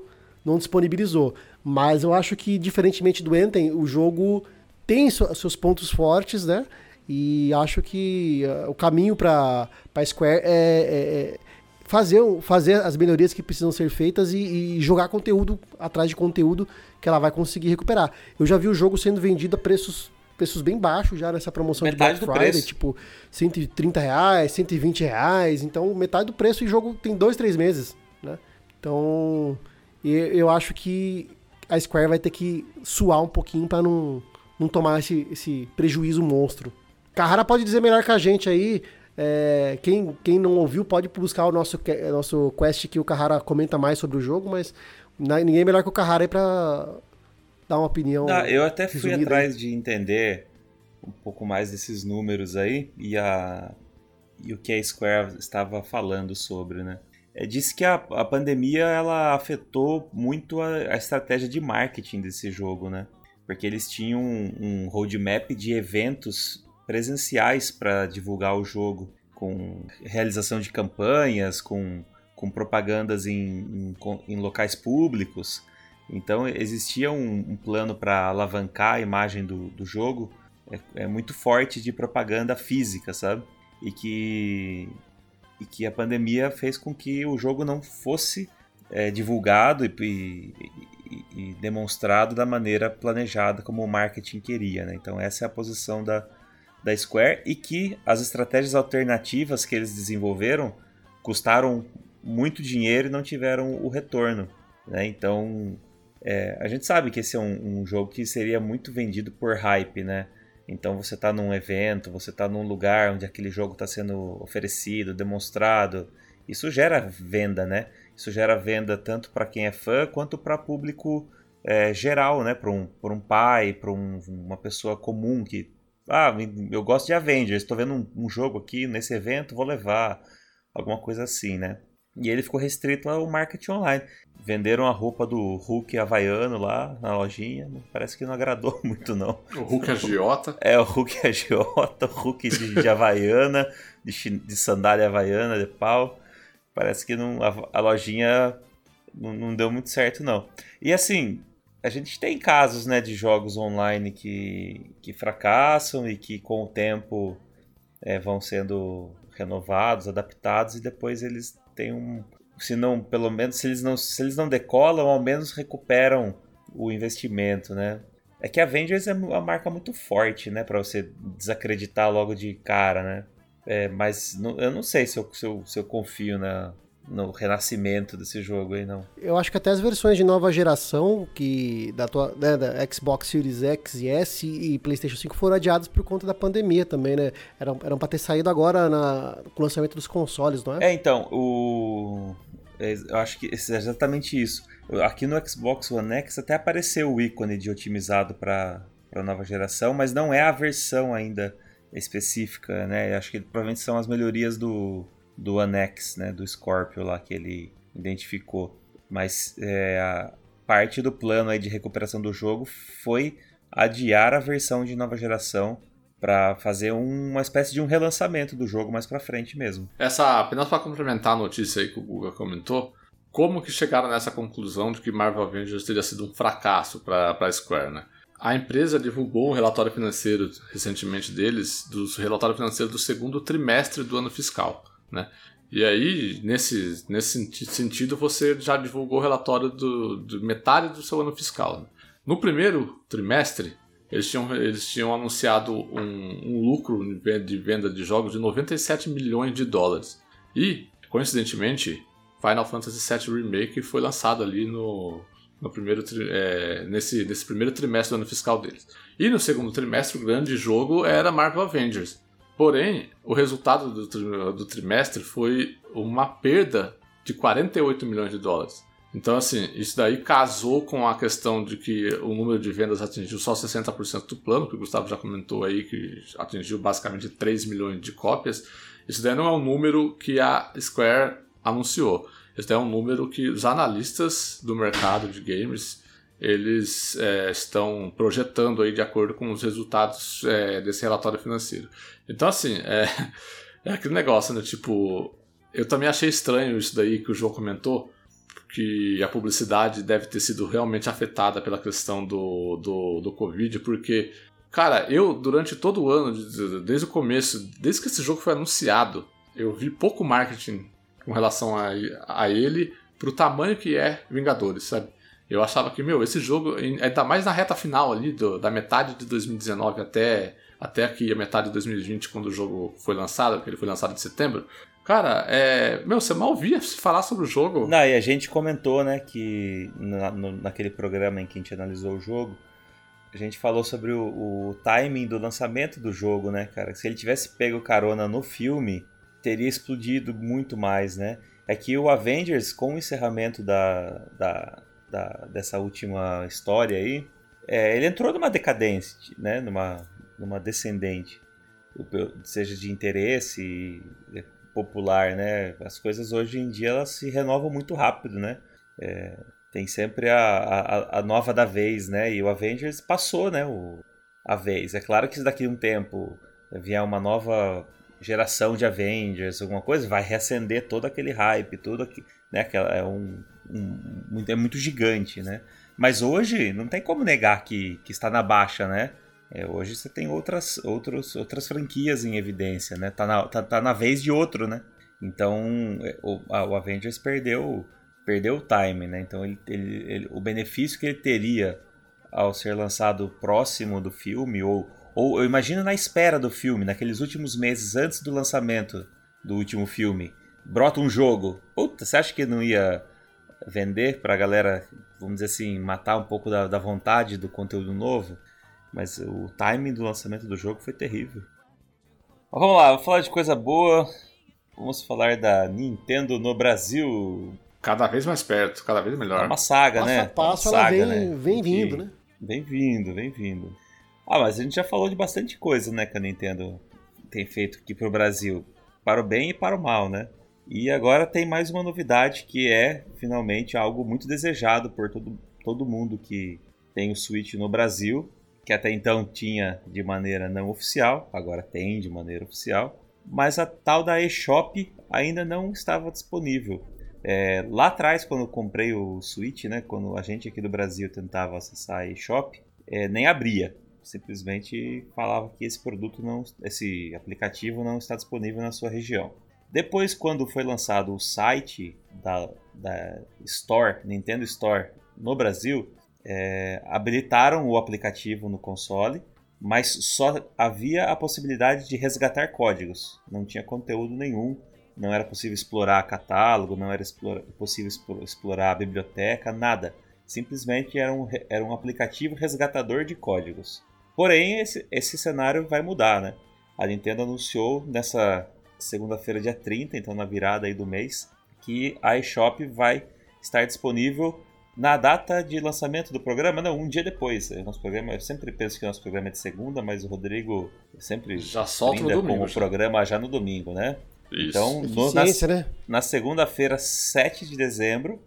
não disponibilizou. Mas eu acho que, diferentemente do Anthem, o jogo tem seus pontos fortes, né? E acho que uh, o caminho para a Square é, é, é, fazer, fazer as melhorias que precisam ser feitas e, e, jogar conteúdo atrás de conteúdo que ela vai conseguir recuperar. Eu já vi o jogo sendo vendido a preços, preços bem baixos já nessa promoção metade de Black Friday, tipo 130 reais, 120 reais. Então, metade do preço e jogo tem dois, três meses. Né? Então, eu acho que a Square vai ter que suar um pouquinho para não, não tomar esse, esse prejuízo monstro. Carrara pode dizer melhor que a gente aí. É, quem, quem não ouviu pode buscar o nosso, nosso quest que o Carrara comenta mais sobre o jogo, mas ninguém é melhor que o Carrara aí pra dar uma opinião. Não, eu até fui atrás de entender um pouco mais desses números aí e, a, e o que a Square estava falando sobre, né? é, disse que a, a pandemia ela afetou muito a, a, estratégia de marketing desse jogo, né? Porque eles tinham um, um roadmap de eventos presenciais para divulgar o jogo, com realização de campanhas, com, com propagandas em, em, em locais públicos. Então existia um, um plano para alavancar a imagem do, do jogo é, é, muito forte de propaganda física, sabe? E que, e que a pandemia fez com que o jogo não fosse é, divulgado e, e, e, demonstrado da maneira planejada como o marketing queria. Né? Então essa é a posição da, da Square e que as estratégias alternativas que eles desenvolveram custaram muito dinheiro e não tiveram o retorno. Né? Então é, a gente sabe que esse é um, um, jogo que seria muito vendido por hype, né? Então você está num evento, você está num lugar onde aquele jogo está sendo oferecido, demonstrado. Isso gera venda, né? Isso gera venda tanto para quem é fã quanto para público é, geral, né? Para um, um pai, para um, uma pessoa comum que. Ah, eu gosto de Avengers, estou vendo um, um jogo aqui nesse evento, vou levar. Alguma coisa assim, né? E ele ficou restrito ao marketing online. Venderam a roupa do Hulk havaiano lá na lojinha. Parece que não agradou (laughs) muito, não. O Hulk agiota? É, o Hulk agiota, o Hulk de, de havaiana, de, de, sandália havaiana, de pau. Parece que não, a, a lojinha não, não, deu muito certo, não. E assim, a gente tem casos né, de jogos online que, que fracassam e que com o tempo é, vão sendo renovados, adaptados e depois eles tem um. Se não, pelo menos, se eles não, se eles não decolam, ao menos recuperam o investimento, né? É que a Avengers é uma marca muito forte, né? Pra você desacreditar logo de cara, né? É, mas não, eu não sei se eu, se eu, se eu confio na, no renascimento desse jogo aí, não. Eu acho que até as versões de nova geração, que da, tua, né, da Xbox Series X e S e PlayStation 5 foram adiadas por conta da pandemia também, né? Eram, eram pra ter saído agora na, com o lançamento dos consoles, não é? É, então, o. É, eu acho que é exatamente isso. Aqui no Xbox One X até apareceu o ícone de otimizado para nova geração, mas não é a versão ainda específica, né? Eu acho que provavelmente são as melhorias do, do Annex, né, do Scorpio lá que ele identificou. Mas é, a parte do plano aí de recuperação do jogo foi adiar a versão de nova geração para fazer uma espécie de um relançamento do jogo mais para frente mesmo. Essa apenas para complementar a notícia aí que o Guga comentou, como que chegaram nessa conclusão de que Marvel Avengers teria sido um fracasso para a Square, né? A empresa divulgou um relatório financeiro recentemente deles, dos relatórios financeiros do segundo trimestre do ano fiscal. Né? E aí, nesse, nesse sentido, você já divulgou o relatório do, do metade do seu ano fiscal. Né? No primeiro trimestre, eles tinham, eles tinham anunciado um, um, lucro de venda de jogos de 97 milhões de dólares. E, coincidentemente, Final Fantasy VII Remake foi lançado ali no, no primeiro, é, nesse, nesse primeiro trimestre do ano fiscal deles. E no segundo trimestre, o grande jogo era Marvel Avengers. Porém, o resultado do, do trimestre foi uma perda de 48 milhões de dólares. Então, assim, isso daí casou com a questão de que o número de vendas atingiu só 60% do plano, que o Gustavo já comentou aí, que atingiu basicamente 3 milhões de cópias. Isso daí não é um número que a Square anunciou. Esse daí é um número que os analistas do mercado de games eles é, estão projetando aí de acordo com os resultados é, desse relatório financeiro. Então, assim, é, (laughs) é aquele negócio, né? Tipo, eu também achei estranho isso daí que o João comentou, que a publicidade deve ter sido realmente afetada pela questão do, do, do Covid, porque, cara, eu, durante todo o ano, desde o começo, desde que esse jogo foi anunciado, eu vi pouco marketing com relação a, a ele, pro tamanho que é Vingadores, sabe? Eu achava que, meu, esse jogo, ainda mais na reta final ali, do, da metade de 2019 até, até aqui a metade de 2020, quando o jogo foi lançado, porque ele foi lançado em setembro. Cara, é. Meu, você mal via se falar sobre o jogo. Não, e a gente comentou, né, que na, no, naquele programa em que a gente analisou o jogo, a gente falou sobre o, o timing do lançamento do jogo, né, cara? Se ele tivesse pego carona no filme, teria explodido muito mais, né? É que o Avengers, com o encerramento da, da, da, dessa última história aí, é, ele entrou numa decadência, né? numa, numa descendente, seja de interesse, popular, né? As coisas hoje em dia elas se renovam muito rápido, né? É, tem sempre a, a, a, nova da vez, né? E o Avengers passou, né? O, a vez. É claro que daqui a um tempo vier uma nova geração de Avengers, alguma coisa, vai reacender todo aquele hype, tudo aqui, né? Que é um, um, é muito gigante, né? Mas hoje não tem como negar que, que está na baixa, né? É, hoje você tem outras, outros, outras franquias em evidência, né? Tá na, tá, tá na vez de outro, né? Então é, o, a, o Avengers perdeu, perdeu o time, né? Então ele, ele, ele, o benefício que ele teria ao ser lançado próximo do filme, ou, ou eu imagino na espera do filme, naqueles últimos meses antes do lançamento do último filme, brota um jogo. Puta, você acha que não ia vender pra galera, vamos dizer assim, matar um pouco da, da vontade do conteúdo novo? Mas o timing do lançamento do jogo foi terrível. Mas vamos lá, vamos falar de coisa boa. Vamos falar da Nintendo no Brasil. Cada vez mais perto, cada vez melhor. É uma saga, passo né? A passo uma ela saga, vem, né? vem vindo, né? Vem vindo, vem vindo. Ah, mas a gente já falou de bastante coisa, né, que a Nintendo tem feito aqui pro Brasil. Para o bem e para o mal, né? E agora tem mais uma novidade que é, finalmente, algo muito desejado por todo, todo mundo que tem o Switch no Brasil, que até então tinha de maneira não oficial, agora tem de maneira oficial, mas a tal da eShop ainda não estava disponível. É, lá atrás, quando eu comprei o Switch, né, quando a gente aqui do Brasil tentava acessar a eShop, é, nem abria. Simplesmente falava que esse produto não, esse aplicativo não está disponível na sua região. Depois, quando foi lançado o site da, da Store, Nintendo Store no Brasil, é, habilitaram o aplicativo no console, mas só havia a possibilidade de resgatar códigos. Não tinha conteúdo nenhum, não era possível explorar catálogo, não era explora, possível explorar a biblioteca, nada. Simplesmente era um, era um aplicativo resgatador de códigos. Porém, esse, esse cenário vai mudar, né? A Nintendo anunciou nessa segunda-feira, dia 30, então na virada aí do mês, que a eShop vai estar disponível na data de lançamento do programa, não, um dia depois. É, nosso programa, eu sempre penso que o nosso programa é de segunda, mas o Rodrigo sempre já solta no domingo, com o programa já no domingo, né? Isso. Então, no, na, né? na segunda-feira, 7 de dezembro,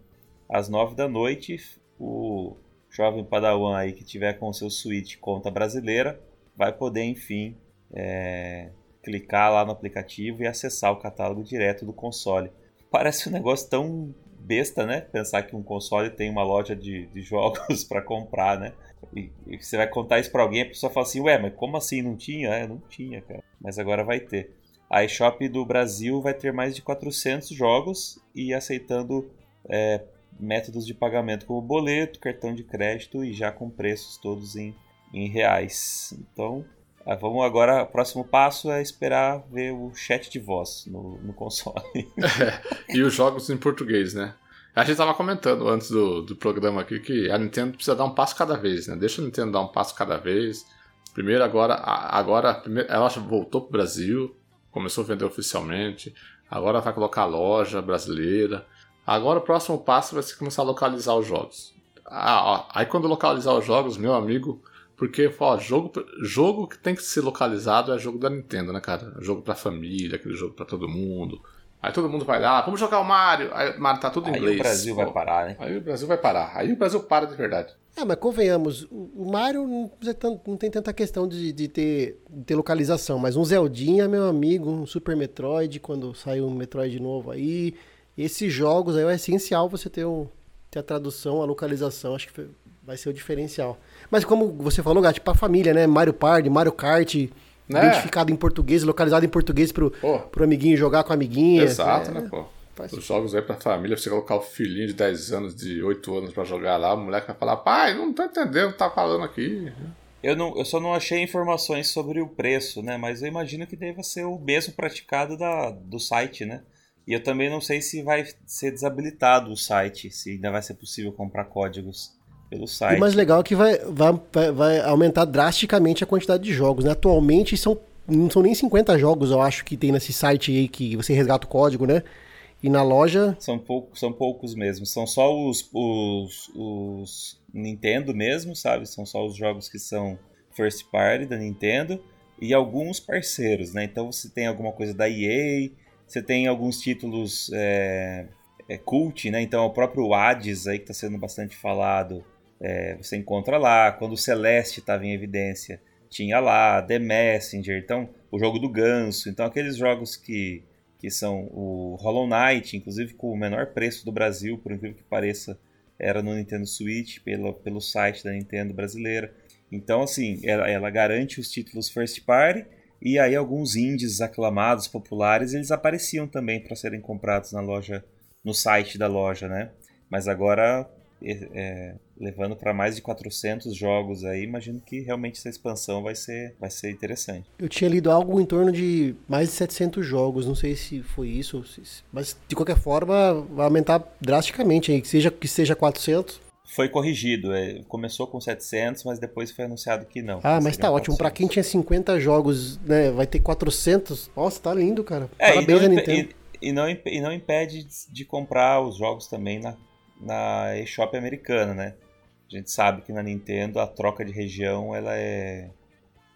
às 9 da noite, o jovem padawan aí que tiver com o seu Switch conta brasileira vai poder, enfim, é, clicar lá no aplicativo e acessar o catálogo direto do console. Parece um negócio tão besta, né? Pensar que um console tem uma loja de, de jogos (laughs) para comprar, né? E, e, você vai contar isso para alguém, a pessoa fala assim, ué, mas como assim não tinha? É, não tinha, cara. Mas agora vai ter. A eShop do Brasil vai ter mais de 400 jogos e aceitando é, métodos de pagamento como boleto, cartão de crédito e já com preços todos em, em reais. Então, ah, vamos agora, o próximo passo é esperar ver o chat de voz no, no console. (laughs) É, e os jogos em português, né? A gente estava comentando antes do, do programa aqui que a Nintendo precisa dar um passo cada vez, né? Deixa a Nintendo dar um passo cada vez. Primeiro, agora, agora primeiro, ela voltou pro Brasil, começou a vender oficialmente. Agora vai colocar loja brasileira. Agora o próximo passo vai ser começar a localizar os jogos. Ah, ó, aí quando localizar os jogos, meu amigo, porque, ó, jogo, jogo que tem que ser localizado é jogo da Nintendo, né, cara? Jogo pra família, aquele jogo pra todo mundo. Aí todo mundo vai lá, vamos jogar o Mario. Aí o Mario tá tudo em aí inglês. Aí o Brasil pô. vai parar, né? Aí o Brasil vai parar. Aí o Brasil para de verdade. É, mas convenhamos, o Mario não, não tem tanta questão de, de, ter, de ter localização, mas um Zeldinha, meu amigo, um Super Metroid, quando saiu um Metroid novo aí. Esses jogos aí é essencial você ter, um, ter a tradução, a localização, acho que vai ser o diferencial. Mas como você falou, Gato, pra família, né? Mario Party, Mario Kart, né? identificado em português, localizado em português pro, pro amiguinho jogar com a amiguinha. Exato, é, né, pô? Os jogos aí pra família, você colocar o filhinho de 10 anos, de 8 anos pra jogar lá, o moleque vai falar, pai, não tô entendendo o que tá falando aqui. Eu, não, eu só não achei informações sobre o preço, né? Mas eu imagino que deva ser o mesmo praticado da, do site, né? E eu também não sei se vai ser desabilitado o site, se ainda vai ser possível comprar códigos pelo site. E o mais legal é que vai, vai, vai aumentar drasticamente a quantidade de jogos. Né? Atualmente são, não são nem 50 jogos, eu acho, que tem nesse site aí que você resgata o código, né? E na loja. São, pouco, são poucos mesmo. São só os, os, os Nintendo mesmo, sabe? São só os jogos que são first party da Nintendo e alguns parceiros, né? Então você tem alguma coisa da EA, você tem alguns títulos é, é, cult, né? Então o próprio Hades aí que está sendo bastante falado, é, você encontra lá. Quando o Celeste estava em evidência, tinha lá The Messenger, então o jogo do Ganso, então aqueles jogos que que são o Hollow Knight, inclusive com o menor preço do Brasil, por incrível que pareça, era no Nintendo Switch, pelo, pelo site da Nintendo brasileira. Então, assim, ela, ela garante os títulos first party, e aí alguns indies aclamados, populares, eles apareciam também para serem comprados na loja, no site da loja, né? Mas agora é, levando para mais de 400 jogos aí, imagino que realmente essa expansão vai ser, vai ser interessante. Eu tinha lido algo em torno de mais de 700 jogos, não sei se foi isso, mas de qualquer forma vai aumentar drasticamente aí, que seja que seja 400. Foi corrigido, é, começou com 700, mas depois foi anunciado que não. Ah, mas tá 400. ótimo. Para quem tinha 50 jogos, né, vai ter 400. Nossa, tá lindo, cara. É, Parabéns e não, Nintendo. E, e, não, e não impede de comprar os jogos também na na eShop americana, né? A gente sabe que na Nintendo a troca de região ela é,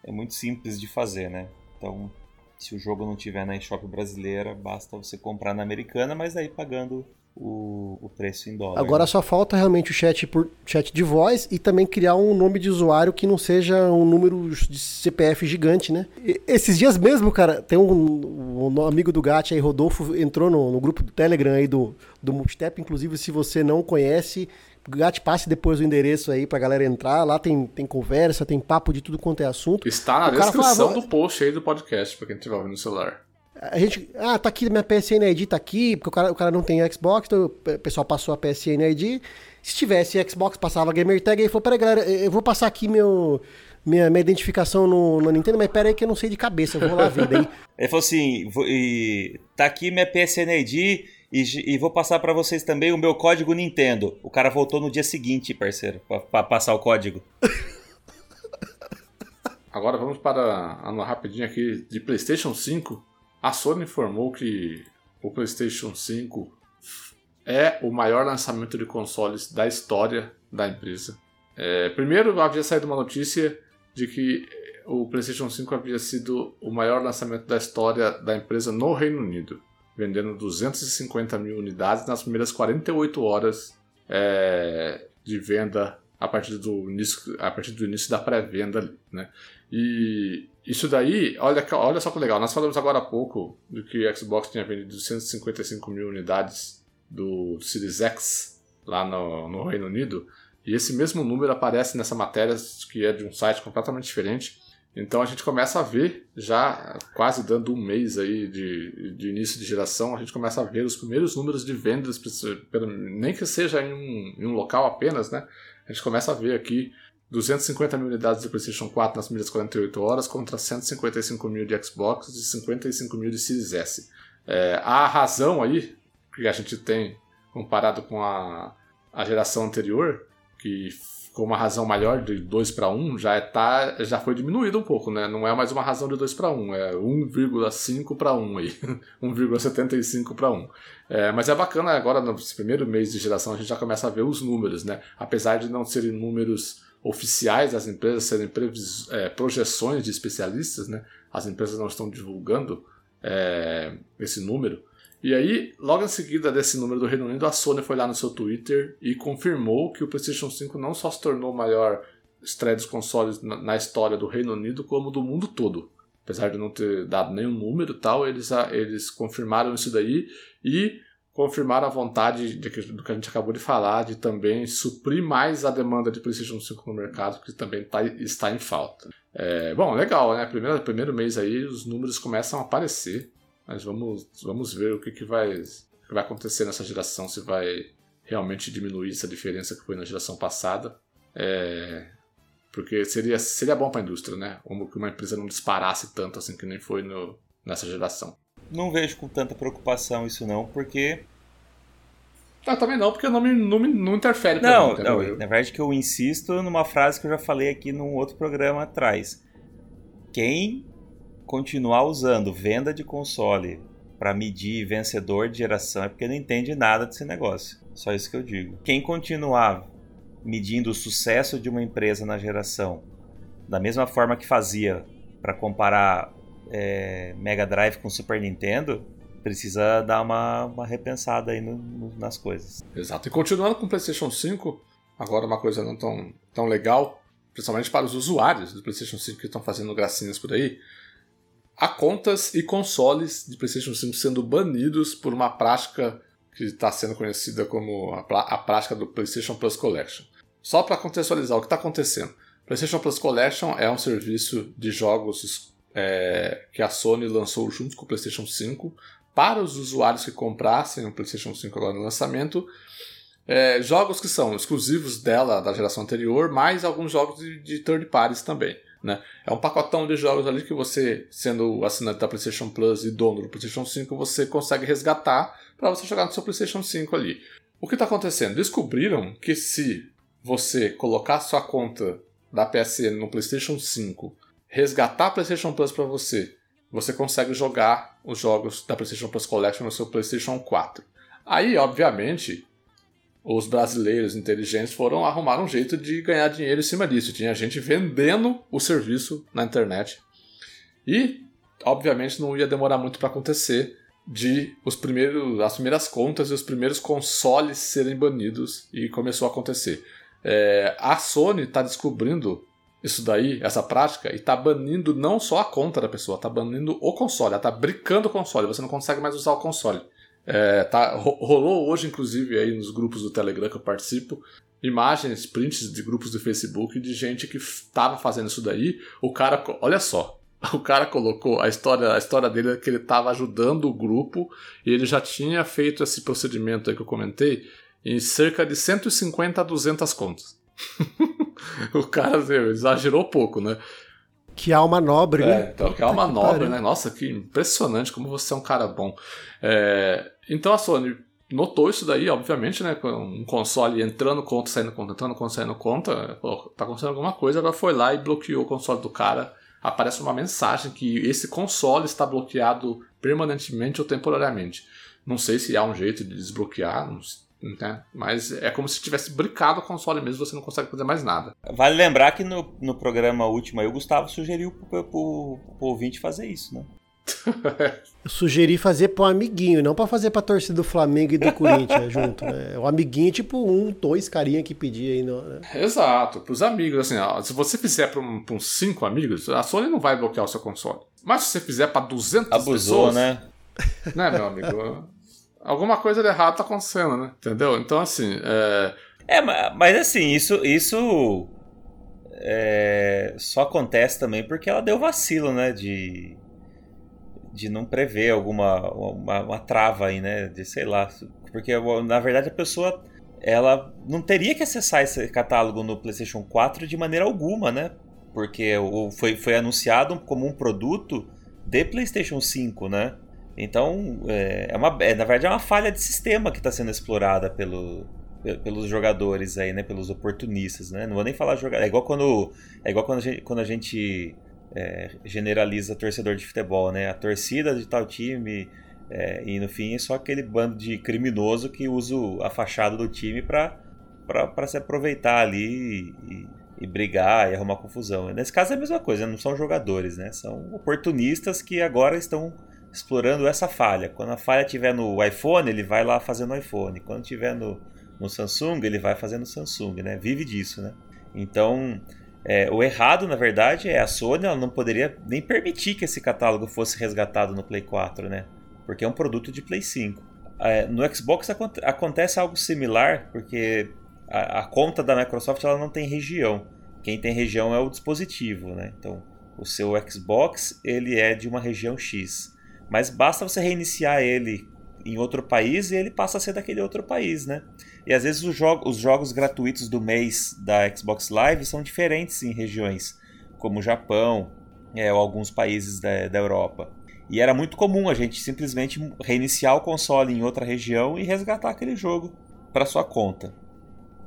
é muito simples de fazer, né? Então, se o jogo não tiver na eShop brasileira, basta você comprar na americana, mas aí pagando o, o preço em dólar. Agora né? só falta realmente o chat por chat de voz e também criar um nome de usuário que não seja um número de CPF gigante, né? E, esses dias mesmo, cara, tem um, um amigo do Gat aí, Rodolfo, entrou no, no, grupo do Telegram aí do, do Multitap, inclusive se você não conhece, Gat, passe depois o endereço aí pra galera entrar. Lá tem, tem conversa, tem papo de tudo quanto é assunto. Está na descrição fala, do post aí do podcast, pra quem estiver ouvindo no celular. A gente, ah, tá aqui minha PSN ID, tá aqui, porque o cara, o cara não tem Xbox, então o pessoal passou a PSN ID. Se tivesse Xbox, passava a Gamer Tag, aí falou, peraí, galera, eu vou passar aqui meu, minha, minha identificação no, no Nintendo, mas peraí que eu não sei de cabeça, eu vou lá ver daí. (laughs) Ele falou assim, vou, e, tá aqui minha PSN ID e, e vou passar para vocês também o meu código Nintendo. O cara voltou no dia seguinte, parceiro, pra, pra passar o código. (laughs) Agora vamos para a rapidinho aqui de PlayStation 5 a Sony informou que o PlayStation 5 é o maior lançamento de consoles da história da empresa. É, primeiro, havia saído uma notícia de que o PlayStation 5 havia sido o maior lançamento da história da empresa no Reino Unido, vendendo 250 mil unidades nas primeiras 48 horas é, de venda a partir do início, a partir do início da pré-venda. Né? E isso daí, olha, olha só que legal. Nós falamos agora há pouco do que o Xbox tinha vendido 155 mil unidades do Series X lá no, no Reino Unido. E esse mesmo número aparece nessa matéria que é de um site completamente diferente. Então a gente começa a ver, já quase dando um mês aí de, de início de geração, a gente começa a ver os primeiros números de vendas, nem que seja em um, em um local apenas, né? A gente começa a ver aqui 250 mil unidades de PlayStation 4 nas primeiras 48 horas contra 155 mil de Xbox e 55 mil de Series S. É, a razão aí que a gente tem comparado com a, a geração anterior, que ficou uma razão maior de 2 para 1, já, é, tá, já foi diminuída um pouco, né? Não é mais uma razão de 2 para 1, é 1,5 para 1 aí, 1,75 para 1. É, mas é bacana agora, no primeiro mês de geração, a gente já começa a ver os números, né? Apesar de não serem números oficiais das empresas serem é, projeções de especialistas, né? As empresas não estão divulgando é, esse número. E aí, logo em seguida desse número do Reino Unido, a Sony foi lá no seu Twitter e confirmou que o PlayStation 5 não só se tornou o maior estreia dos consoles na, na história do Reino Unido, como do mundo todo. Apesar de não ter dado nenhum número tal, eles, eles confirmaram isso daí e confirmaram a vontade de, do que a gente acabou de falar, de também suprir mais a demanda de PlayStation 5 no mercado, que também tá, está em falta. É, bom, legal, né? Primeiro, primeiro mês aí os números começam a aparecer, mas vamos, vamos ver o que, que, vai, que vai acontecer nessa geração, se vai realmente diminuir essa diferença que foi na geração passada. É, porque seria, seria bom para a indústria, né? Como que uma empresa não disparasse tanto assim que nem foi no, nessa geração não vejo com tanta preocupação isso não, porque... Ah, também não, porque não, me, não, me, não interfere não, mim, não, na verdade que eu insisto numa frase que eu já falei aqui num outro programa atrás. Quem continuar usando venda de console para medir vencedor de geração é porque não entende nada desse negócio. Só isso que eu digo. Quem continuar medindo o sucesso de uma empresa na geração da mesma forma que fazia para comparar é, Mega Drive com Super Nintendo, precisa dar uma, uma repensada aí no, no, nas coisas. Exato. E continuando com o PlayStation 5, agora uma coisa não tão, tão legal, principalmente para os usuários do PlayStation 5 que estão fazendo gracinhas por aí. Há contas e consoles de PlayStation 5 sendo banidos por uma prática que está sendo conhecida como a, a prática do PlayStation Plus Collection. Só para contextualizar o que está acontecendo. PlayStation Plus Collection é um serviço de jogos é, que a Sony lançou junto com o PlayStation 5 para os usuários que comprassem o PlayStation 5 agora no lançamento. É, jogos que são exclusivos dela, da geração anterior, mais alguns jogos de, de third parties também. Né? É um pacotão de jogos ali que você, sendo assinante da PlayStation Plus e dono do PlayStation 5, você consegue resgatar para você jogar no seu PlayStation 5 ali. O que está acontecendo? Descobriram que se você colocar sua conta da PSN no PlayStation 5, resgatar PlayStation Plus para você, você consegue jogar os jogos da PlayStation Plus Collection no seu PlayStation 4. Aí, obviamente, os brasileiros inteligentes foram arrumar um jeito de ganhar dinheiro em cima disso. Tinha gente vendendo o serviço na internet. E, obviamente, não ia demorar muito para acontecer de os primeiros, as primeiras contas e os primeiros consoles serem banidos e começou a acontecer. É, a Sony está descobrindo isso daí, essa prática, e está banindo não só a conta da pessoa, está banindo o console, ela está brincando o console, você não consegue mais usar o console. É, tá, rolou hoje, inclusive, aí nos grupos do Telegram que eu participo, imagens, prints de grupos do Facebook de gente que estava fazendo isso daí. O cara, olha só, (laughs) o cara colocou a história, a história dele é que ele estava ajudando o grupo e ele já tinha feito esse procedimento aí que eu comentei em cerca de 150 a 200 contas. (laughs) o cara exagerou pouco, né? Que alma nobre, é, né? Então, que alma nobre, né? Nossa, que impressionante como você é um cara bom. É, então a Sony notou isso daí, obviamente, né? Um console entrando conta, saindo conta, entrando conta, saindo conta. Pô, tá acontecendo alguma coisa, ela foi lá e bloqueou o console do cara. Aparece uma mensagem que esse console está bloqueado permanentemente ou temporariamente. Não sei se há um jeito de desbloquear, não sei né? Mas é como se tivesse brincado o console mesmo, você não consegue fazer mais nada. Vale lembrar que no, no programa último aí, o Gustavo sugeriu pro, pro, pro ouvinte fazer isso, né? (laughs) Eu sugeri fazer pro amiguinho, não para fazer pra torcida do Flamengo e do Corinthians (laughs) junto, né? O amiguinho, tipo um, dois carinha que pedia aí. No, né? Exato, pros amigos, assim, ó, se você fizer pra, um, pra uns cinco amigos, a Sony não vai bloquear o seu console. Mas se você fizer pra 200 Abusou, pessoas... né? (laughs) Né, meu amigo? Alguma coisa de errado tá acontecendo, né? Entendeu? Então, assim. É, é mas assim, isso. isso é, só acontece também porque ela deu vacilo, né? De. De não prever alguma uma, uma trava aí, né? De sei lá. Porque na verdade a pessoa ela não teria que acessar esse catálogo no PlayStation 4 de maneira alguma, né? Porque foi, foi anunciado como um produto de PlayStation 5, né? Então, é, é uma, é, na verdade, é uma falha de sistema que está sendo explorada pelo, pelos jogadores aí, né? Pelos oportunistas, né? Não vou nem falar jogar. É igual quando, é igual quando a gente, quando a gente é, generaliza torcedor de futebol, né? A torcida de tal time é, e no fim é só aquele bando de criminoso que usa a fachada do time para para se aproveitar ali e, e, brigar e arrumar confusão. Nesse caso é a mesma coisa, não são jogadores, né? São oportunistas que agora estão explorando essa falha. Quando a falha estiver no iPhone, ele vai lá fazer no iPhone. Quando estiver no, no Samsung, ele vai fazer no Samsung, né? Vive disso, né? Então, é, o errado, na verdade, é a Sony ela não poderia nem permitir que esse catálogo fosse resgatado no Play 4, né? Porque é um produto de Play 5. É, no Xbox acontece algo similar, porque a, a, conta da Microsoft ela não tem região. Quem tem região é o dispositivo, né? Então, o seu Xbox ele é de uma região X. Mas basta você reiniciar ele em outro país e ele passa a ser daquele outro país, né? E às vezes os, jo os jogos gratuitos do mês da Xbox Live são diferentes em regiões, como o Japão é, ou alguns países da, da Europa. E era muito comum a gente simplesmente reiniciar o console em outra região e resgatar aquele jogo para sua conta.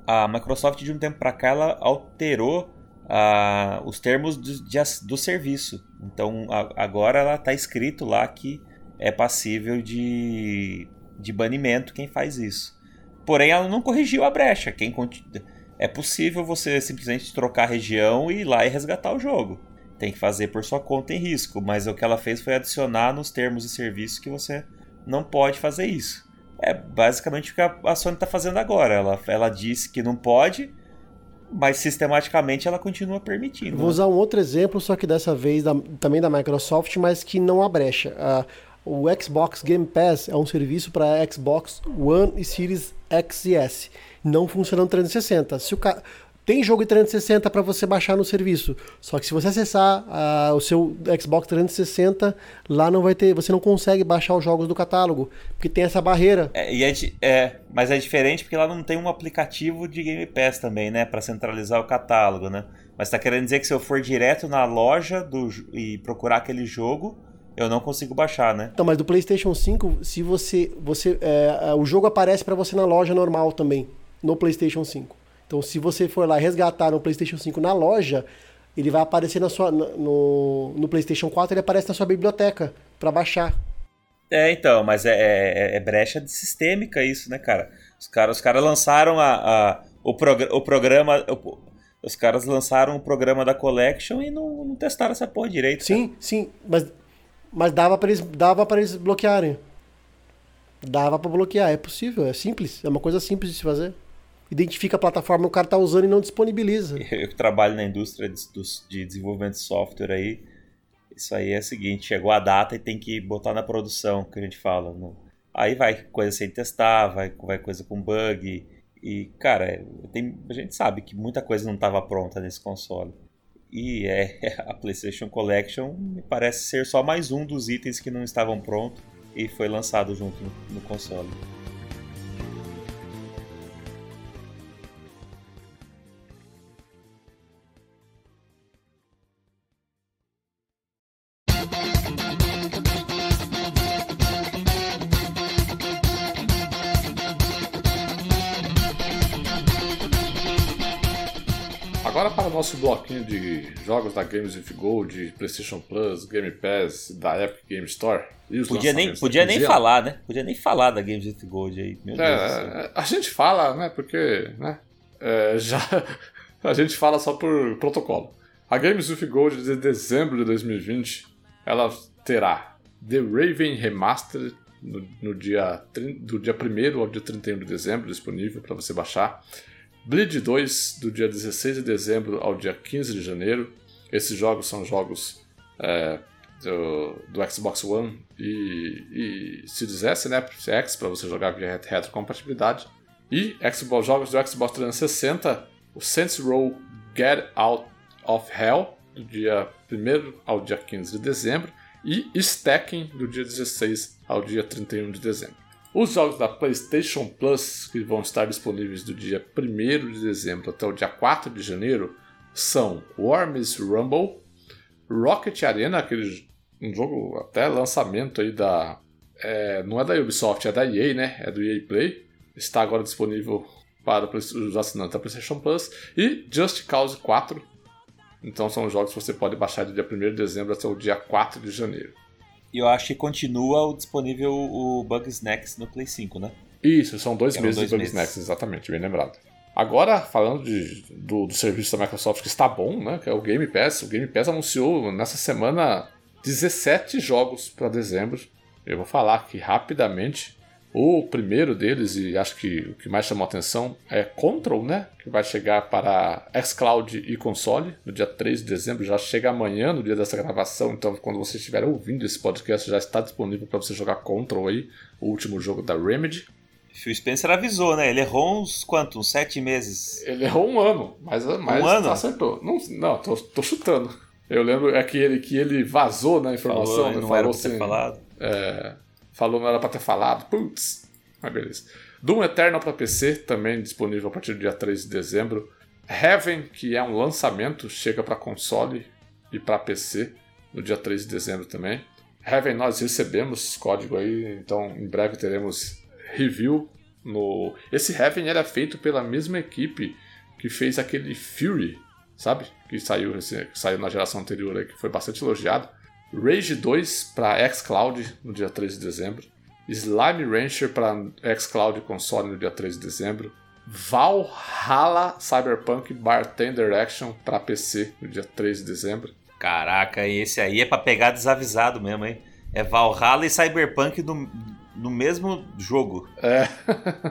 A Microsoft de um tempo para cá ela alterou ah, os termos do, de, do serviço. Então a, agora ela está escrito lá que é passível de, de banimento quem faz isso. Porém, ela não corrigiu a brecha. Quem é possível você simplesmente trocar a região e ir lá e resgatar o jogo. Tem que fazer por sua conta em risco, mas o que ela fez foi adicionar nos termos de serviço que você não pode fazer isso. É basicamente o que a Sony está fazendo agora. Ela, ela disse que não pode, mas sistematicamente ela continua permitindo. Vou né? usar um outro exemplo, só que dessa vez da, também da Microsoft, mas que não há brecha. Uh, o Xbox Game Pass é um serviço para Xbox One e Series X e S. Não funciona no 360. Se o ca... Tem jogo de 360 para você baixar no serviço. Só que se você acessar uh, o seu Xbox 360, lá não vai ter, você não consegue baixar os jogos do catálogo, porque tem essa barreira. É, e é, é, mas é diferente porque lá não tem um aplicativo de Game Pass também, né, para centralizar o catálogo, né? Mas tá querendo dizer que se eu for direto na loja do, e procurar aquele jogo, eu não consigo baixar, né? Então, mas do PlayStation 5, se você, você, é, o jogo aparece para você na loja normal também, no PlayStation 5. Então, se você for lá resgatar no PlayStation 5 na loja, ele vai aparecer na sua, no, no PlayStation 4, ele aparece na sua biblioteca para baixar. É, então, mas é, é, é, brecha de sistêmica isso, né, cara? Os caras os cara lançaram a, a, o, prog o programa. O, os caras lançaram o programa da Collection e não, não testaram essa porra direito. Sim, cara. sim, mas, mas dava para eles, dava pra eles bloquearem. Dava para bloquear, é possível, é simples, é uma coisa simples de se fazer identifica a plataforma que o cara está usando e não disponibiliza. (laughs) Eu que trabalho na indústria de, de, desenvolvimento de software aí, isso aí é o seguinte, chegou a data e tem que botar na produção, que a gente fala. No... Aí vai coisa sem testar, vai, vai coisa com bug. E, cara, tem, a gente sabe que muita coisa não estava pronta nesse console. E é, (laughs) a PlayStation Collection me parece ser só mais um dos itens que não estavam prontos e foi lançado junto no, no console. Nosso bloquinho de jogos da Games with Gold, PlayStation Plus, Game Pass, da Epic Game Store. podia nem, podia nem falar, né? Podia nem falar da Games with Gold aí. Meu é, a gente fala, né? Porque, né? É, já (laughs) a gente fala só por protocolo. A Games with Gold de dezembro de 2020, ela terá The Raven Remastered no, no dia, do dia 1 ao dia 31 de dezembro, disponível para você baixar. Bleed 2, do dia 16 de dezembro ao dia 15 de janeiro. Esses jogos são jogos é, do, do, Xbox One e, e Series S, né? X, para você jogar via retrocompatibilidade. E Xbox, jogos do Xbox 360, o Saints Row Get Out of Hell, do dia 1 ao dia 15 de dezembro. E Stacking, do dia 16 ao dia 31 de dezembro. Os jogos da PlayStation Plus, que vão estar disponíveis do dia 1 de dezembro até o dia 4 de janeiro, são Worms Rumble, Rocket Arena, aquele um jogo até lançamento aí da. É, não é da Ubisoft, é da EA, né? É do EA Play. Está agora disponível para os assinantes da PlayStation Plus. E Just Cause 4. Então são jogos que você pode baixar do dia 1 de dezembro até o dia 4 de janeiro. E eu acho que continua disponível o Bug Snacks no Play 5, né? Isso, são dois meses dois de Bug meses. Snacks, exatamente, bem lembrado. Agora, falando de, do, do, serviço da Microsoft que está bom, né? Que é o Game Pass. O Game Pass anunciou nessa semana 17 jogos para dezembro. Eu vou falar aqui rapidamente. O primeiro deles, e acho que o que mais chamou a atenção, é Control, né? Que vai chegar para xCloud e console no dia 3 de dezembro. Já chega amanhã, no dia dessa gravação. Então, quando você estiver ouvindo esse podcast, já está disponível para você jogar Control aí, o último jogo da Remedy. Phil Spencer avisou, né? Ele errou uns quantos? Uns sete meses. Ele errou um ano, mas, mas um ano? acertou. Não, não tô, tô chutando. Eu lembro é que ele, que ele vazou na informação. Falou, né? não falou era assim, falado. É, Falou, não era pra ter falado. Putz. Mas beleza. Doom Eternal para PC, também disponível a partir do dia 3 de dezembro. Heaven, que é um lançamento, chega para console e para PC no dia 3 de dezembro também. Heaven nós recebemos código aí, então em breve teremos review no. Esse Heaven era feito pela mesma equipe que fez aquele Fury, sabe? Que saiu, que saiu na geração anterior aí, que foi bastante elogiado. Rage 2 para xCloud no dia 3 de dezembro. Slime Rancher para xCloud e console no dia 3 de dezembro. Valhalla Cyberpunk Bartender Action para PC no dia 3 de dezembro. Caraca, esse aí é para pegar desavisado mesmo, hein? É Valhalla e Cyberpunk no, no mesmo jogo. É.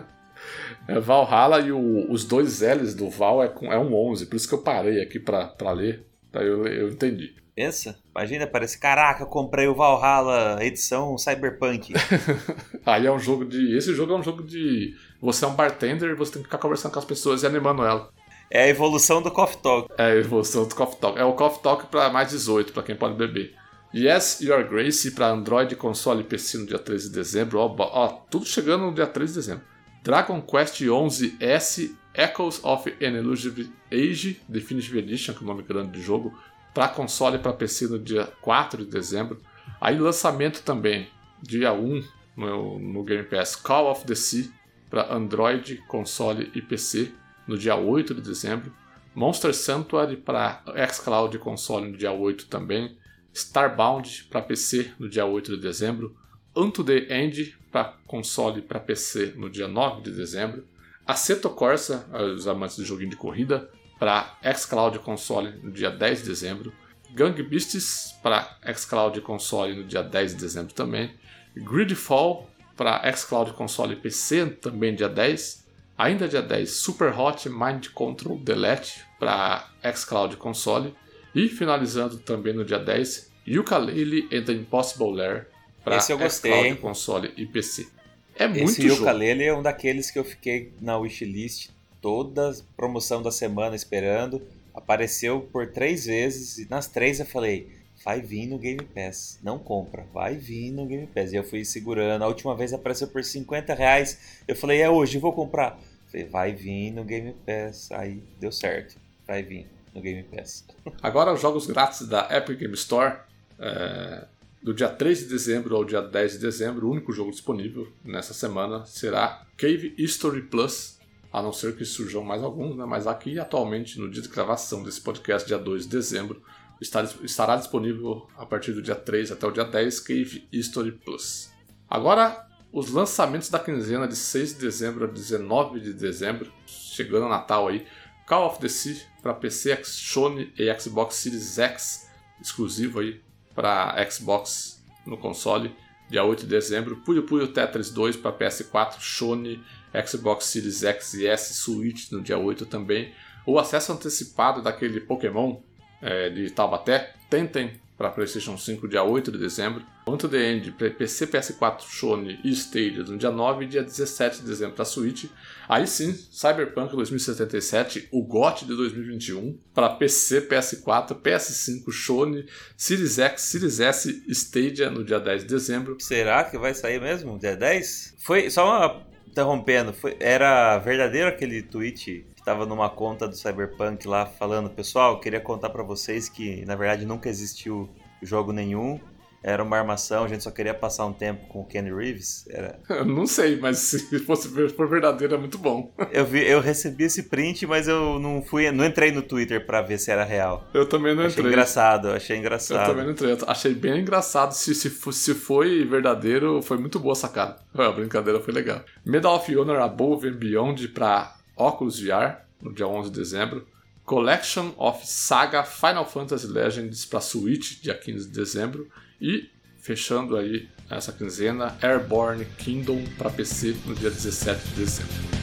(laughs) é Valhalla e o, os dois L's do Val é, é um 11, por isso que eu parei aqui pra, pra ler. Daí eu, eu entendi. Pensa, imagina, parece, caraca, comprei o Valhalla edição Cyberpunk. (laughs) Aí é um jogo de. Esse jogo é um jogo de. Você é um bartender e você tem que ficar conversando com as pessoas e animando ela. É a evolução do Coffee Talk. É a evolução do Coffee Talk. É o Coffee Talk pra mais 18, pra quem pode beber. Yes, Your Grace para Android, console e PC no dia 13 de dezembro. Ó, ó, tudo chegando no dia 13 de dezembro. Dragon Quest 11S Echoes of an Elusive Age Definitive Edition, que é o nome grande do jogo, para console e para PC no dia 4 de dezembro. Aí lançamento também, dia 1 no, no Game Pass, Call of the Sea para Android, console e PC no dia 8 de dezembro. Monster Sanctuary para xCloud console no dia 8 também. Starbound para PC no dia 8 de dezembro, Unto the End para console e para PC no dia 9 de dezembro, Aceto Corsa, os amantes do joguinho de corrida, para xCloud console no dia 10 de dezembro, Gang Beasts para xCloud console no dia 10 de dezembro também, Gridfall para xCloud, console e PC também dia 10, ainda dia 10 Super Hot Mind Control Delete para xCloud console, e finalizando também no dia 10, Yooka-Laylee and the Impossible Lair para xCloud, console e PC. É muito Esse Yooka-Laylee é um daqueles que eu fiquei na wishlist toda promoção da semana esperando. Apareceu por três vezes e nas três eu falei, vai vir no Game Pass, não compra, vai vir no Game Pass. E eu fui segurando. A última vez apareceu por 50 reais. Eu falei, é hoje, vou comprar. falei, vai vir no Game Pass. Aí deu certo, vai vir no Game Pass. (laughs) Agora os jogos grátis da Epic Game Store, é, do dia 3 de dezembro ao dia 10 de dezembro, o único jogo disponível nessa semana será Cave History Plus, a não ser que surjam mais alguns, né? mas aqui atualmente, no dia de gravação desse podcast, dia 2 de dezembro, estará disponível a partir do dia 3 até o dia 10 Cave History Plus. Agora, os lançamentos da quinzena de 6 de dezembro a 19 de dezembro, chegando a Natal aí, Call of the Sea para PC, Sony e Xbox Series X, exclusivo aí para Xbox no console, dia 8 de dezembro. Puyo Puyo Tetris 2 para PS4, Sony, Xbox Series X e S, Switch no dia 8 também. O acesso antecipado daquele Pokémon é, de Taubaté, tentem para PlayStation 5 dia 8 de dezembro. Quanto The End para PC, PS4, Sony e Stadia no dia 9 e dia 17 de dezembro para Switch. Aí sim, Cyberpunk 2077, o GOT de 2021 para PC, PS4, PS5, Sony, Series X, Series S, Stadia no dia 10 de dezembro. Será que vai sair mesmo dia 10? Foi só uma interrompendo, foi, era verdadeiro aquele tweet estava numa conta do Cyberpunk lá falando, pessoal, queria contar para vocês que na verdade nunca existiu jogo nenhum. Era uma armação, a gente só queria passar um tempo com o Kenny Reeves. Era... (laughs) Eu não sei, mas se fosse for verdadeiro é muito bom. (laughs) eu, vi, eu recebi esse print, mas eu não fui, não entrei no Twitter para ver se era real. Eu também não achei entrei. engraçado, achei engraçado. Eu também não entrei. Eu achei bem engraçado. Se, se, se foi verdadeiro, foi muito boa a sacada. (laughs) A brincadeira foi legal. Medal of Honor Above and Beyond para Oculus VR, no dia 11 de dezembro. Collection of Saga Final Fantasy Legends para Switch, dia 15 de dezembro. E, fechando aí essa quinzena, Airborne Kingdom para PC no dia 17 de dezembro.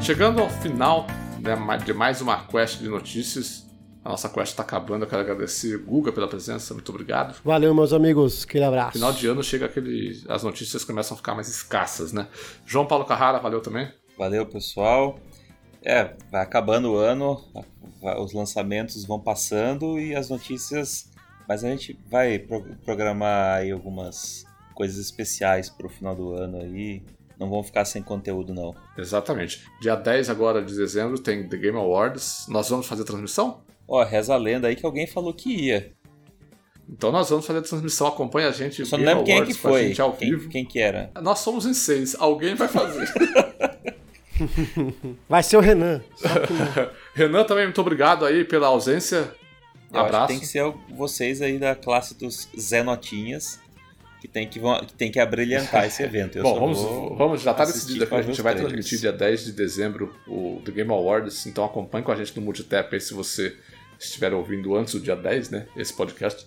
Chegando ao final de mais uma quest de notícias. A nossa quest está acabando. Eu quero agradecer Guga pela presença. Muito obrigado. Valeu, meus amigos. Aquele abraço. Final de ano chega aquele. As notícias começam a ficar mais escassas, né? João Paulo Carrara, valeu também. Valeu, pessoal. É, vai acabando o ano, os lançamentos vão passando e as notícias. Mas a gente vai programar aí algumas coisas especiais para o final do ano aí não vão ficar sem conteúdo, não. Exatamente. Dia 10 agora de dezembro tem The Game Awards. Nós vamos fazer transmissão? Ó, reza a lenda aí que alguém falou que ia. Então nós vamos fazer a transmissão, acompanha a gente. Só não lembro quem é que foi. Ao quem, vivo. quem que era? Nós somos em seis, alguém vai fazer. (laughs) vai ser o Renan. (laughs) Renan também, muito obrigado aí pela ausência. Eu acho Abraço. que tem que ser vocês aí da classe dos Zé Notinhas que tem que, que, tem que abrilhantar esse evento. Eu Bom, vamos, vamos, já tá assistir decidido aqui, a gente vai trailers. transmitir dia 10 de dezembro o The Game Awards, então acompanhe com a gente no Multitap aí se você estiver ouvindo antes do dia 10, né, esse podcast.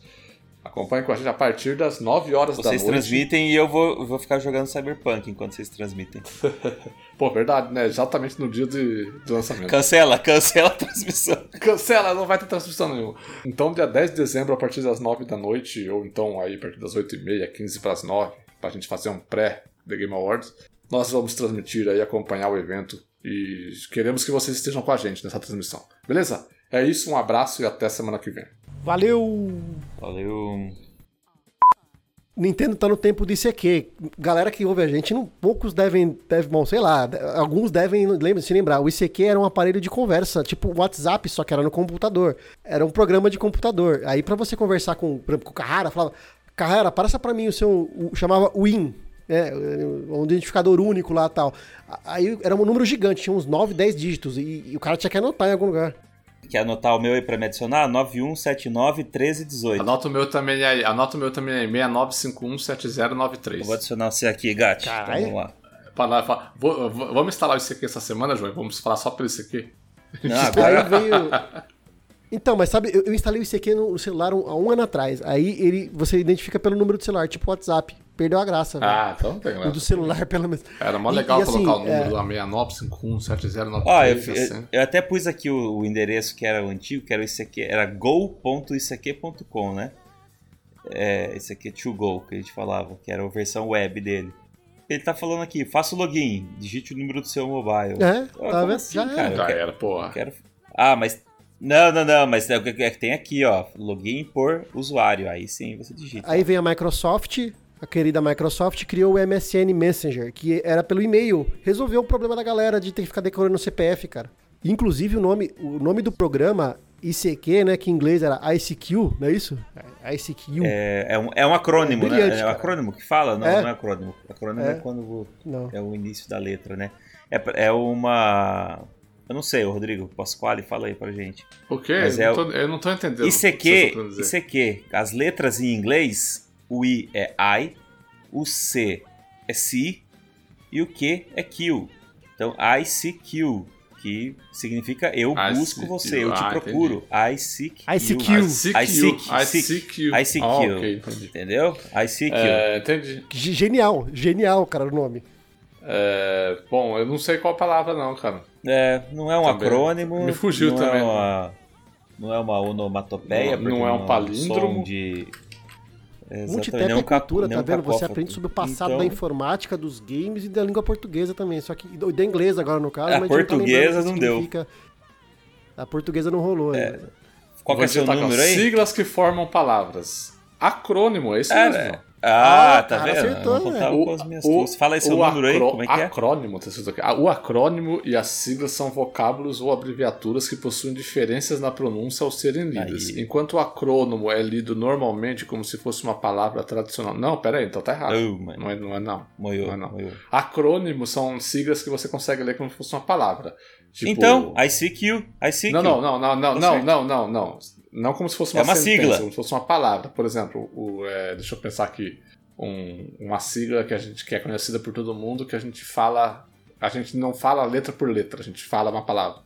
Acompanhe com a gente a partir das 9 horas da Vocês noite. transmitem e eu vou, vou ficar jogando Cyberpunk enquanto vocês transmitem. (laughs) Pô, verdade, né, exatamente no dia de, de lançamento. Cancela, cancela a transmissão. (laughs) Cancela, não vai ter transmissão nenhuma. Então, dia 10 de dezembro, a partir das 9 da noite, ou então aí a partir das 8h30, 15 para as 9, pra gente fazer um pré-The Game Awards, nós vamos transmitir aí, acompanhar o evento e queremos que vocês estejam com a gente nessa transmissão. Beleza? É isso, um abraço e até semana que vem. Valeu! Valeu. Nintendo tá no tempo de ICQ. Galera que ouve a gente, não, poucos devem, devem, bom, sei lá, alguns devem lembra, se lembrar. O ICQ era um aparelho de conversa, tipo WhatsApp, só que era no computador. Era um programa de computador. Aí pra você conversar com, com o Carrara, falava, Carrara, passa pra mim o seu, o, chamava Win, né, um identificador único lá tal. Aí era um número gigante, tinha uns 9, 10 dígitos e, e o cara tinha que anotar em algum lugar. Quer anotar o meu aí pra me adicionar? 91791318. Anota o meu também aí, anota o meu também aí, 69517093. Eu vou adicionar você aqui, Gatti. Então, vamos lá. Fala- fala- vou- vou- vamos instalar o ICQ essa semana, João? Vamos falar só pelo ICQ? Não, (laughs) agora Aí veio. Então, mas sabe, eu, eu instalei o ICQ no celular um- há um ano atrás. Aí ele, você identifica pelo número do celular, tipo WhatsApp. Perdeu a graça, velho. Ah, então tem, O né? do celular, pelo menos. Era mó legal e assim, colocar o é- número lá 69517093. Ó, eu, assim. eu- eu até pus aqui o, o endereço que era o antigo, que era o ICQ, era go.ick.com, né? É, esse aqui é to go, que a gente falava, que era a versão web dele. Ele tá falando aqui, faça o login, digite o número do seu mobile. É, Ó, tá vendo? assim, Já cara? era. Já quero- era, porra. quero... Ah, mas... Não, não, não, mas é o que é que tem aqui, ó, login por usuário, aí sim você digita. Aí vem a Microsoft, a querida Microsoft, criou o MSN Messenger, que era pelo e-mail. Resolveu o problema da galera de ter que ficar decorando o CPF, cara. Inclusive, o nome, o nome do programa ICQ, né, que em inglês era ICQ, não é isso? ICQ. É, é um, é um acrônimo, É né? É um acrônimo que fala? Não, É. não é acrônimo. Acrônimo é, É. quando Não. é o início da letra, né? É, é uma. Eu não sei, Rodrigo Pasquale, fala aí pra gente. O quê? Mas eu, é não tô, eu não tô entendendo. o que vocês ICQ, dizer. ICQ, as letras em inglês, o I é I, o C é C e o Q é Q. Então, ICQ, que significa eu busco ICQ, você, eu te ah, procuro. ICQ. ICQ. ICQ. ICQ. ICQ. Ah, ok, entendi. Entendeu? ICQ. É, entendi. G- Genial, genial, cara, o nome. É, bom, eu não sei qual palavra não, cara. É, não é um Também. acrônimo. Me fugiu não também. É uma, não é uma onomatopeia. Não- não é um palíndromo. som De... Exatamente, Multitap não é cultura, não tá vendo? Você aprende sobre o passado Então, da informática, dos games e da língua portuguesa também. Só que e da inglesa agora, no caso. A mas a gente tá portuguesa lembrando o que não deu. A portuguesa não rolou ainda. Qual que é seu ó, número aí? Siglas que formam palavras. Acrônimo, é isso Ah, mesmo. é. Ah, Ah, tá cara, vendo? acertou, Eu não contava com as minhas o-. Fala aí seu o número aí, como é que é? Acrônimo, tá. Ah, O acrônimo e as siglas são vocábulos ou abreviaturas que possuem diferenças na pronúncia ao serem lidas. Aí. Enquanto o acrônimo é lido normalmente como se fosse uma palavra tradicional. Não, pera aí, então tá errado. Oh. Não é não. É, não. Moiou, Não é não. moiou. Acrônimos são siglas que você consegue ler como se fosse uma palavra. Tipo- Então, ICQ, ICQ. Não, não, não, não, não, Tá não, certo. não, não, não. Não como se fosse É uma, uma sentença, sigla. como se fosse uma palavra. Por exemplo, o, é, deixa eu pensar aqui. Um- uma sigla que a gente que é conhecida por todo mundo, que a gente fala. A gente não fala letra por letra, a gente fala uma palavra.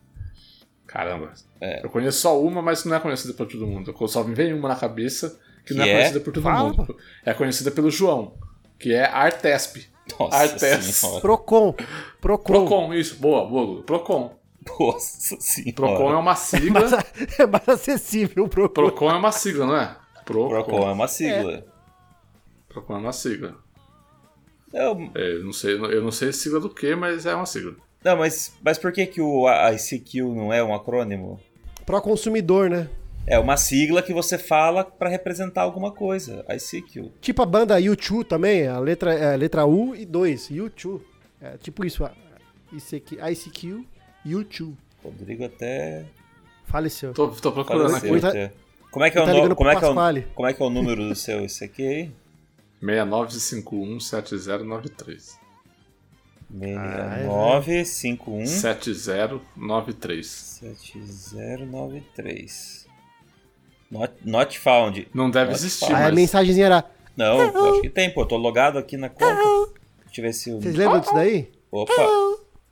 Caramba. É. Eu conheço só uma, mas não é conhecida por todo mundo. Eu só me vem uma na cabeça que não Que é é? conhecida por todo Fala, mundo. É conhecida pelo João, que é Artesp. Nossa Artes. senhora. Procon. Procon. Procon, isso, boa, boa. Procon. Nossa senhora. Procon é uma (laughs) sigla. Mais, a- é mais acessível o Procon. Procon é uma sigla, não é? Procon é uma sigla. Procon é uma sigla. Eu- É, não sei, eu não sei sigla do que, mas é uma sigla. não, mas, mas por que, que o ICQ não é um acrônimo? Pro consumidor, né? É uma sigla que você fala pra representar alguma coisa. ICQ. Tipo a banda U2 também, a letra, é, a letra U e 2. U2. É tipo isso. ICQ, ICQ, U2. Rodrigo até. Faleceu. Tô, tô procurando faleceu aqui. Tá- até. Como é que é o tá no- como é que é o, como é que é o número do seu ICQ aí? 69517093. 6951 7093. 7093. Not, not found. Não deve Not existir, found. Aí a mas... mensagenzinha era. Não, eu acho que tem, pô. Eu tô logado aqui na conta. Se tivesse o. Vocês lembram disso daí? Opa!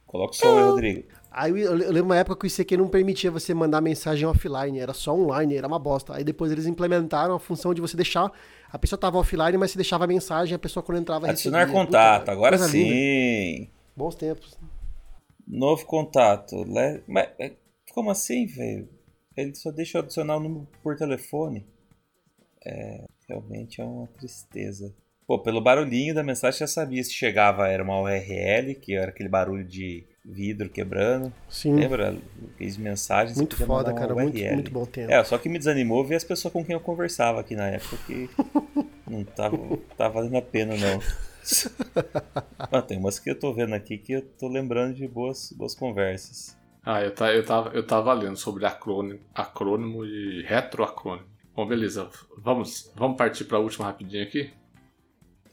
Coloca o som aí, Rodrigo. Aí eu lembro uma época que o ICQ não permitia você mandar mensagem offline, era só online, era uma bosta. Aí depois eles implementaram a função de você deixar. A pessoa tava offline, mas você deixava a mensagem, a pessoa quando entrava Adicionar recebia. contato, Puta, agora coisa linda. sim. Bons tempos. Novo contato. Le- Mas é, como assim, velho? Ele só deixa eu adicionar o número por telefone. É, realmente é uma tristeza. Pô, pelo barulhinho da mensagem já sabia se chegava era uma URL, que era aquele barulho de vidro quebrando. Sim. Lembra? Fiz mensagens. Muito foda, cara. Muito, muito bom tempo. É, só que me desanimou ver as pessoas com quem eu conversava aqui na época que (laughs) não tava, tava valendo a pena, não. (laughs) Ah, tem umas que eu tô vendo aqui que eu tô lembrando de boas, boas conversas. Ah, eu, tá, eu, tava, eu tava lendo sobre acrônimo, acrônimo e retroacrônimo. Bom, beleza. Vamos, vamos partir pra última rapidinho aqui?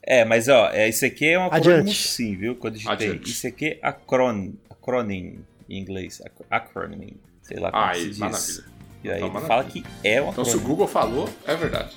É, mas ó, é, isso aqui é um acrônimo sim, viu? Quando eu digitei. Adiante. Isso aqui é acron, acronym em inglês. ac- Acronym. Sei lá como Aí, se diz. maravilha. E aí Então, fala que é um Então, se o. Google falou, é verdade.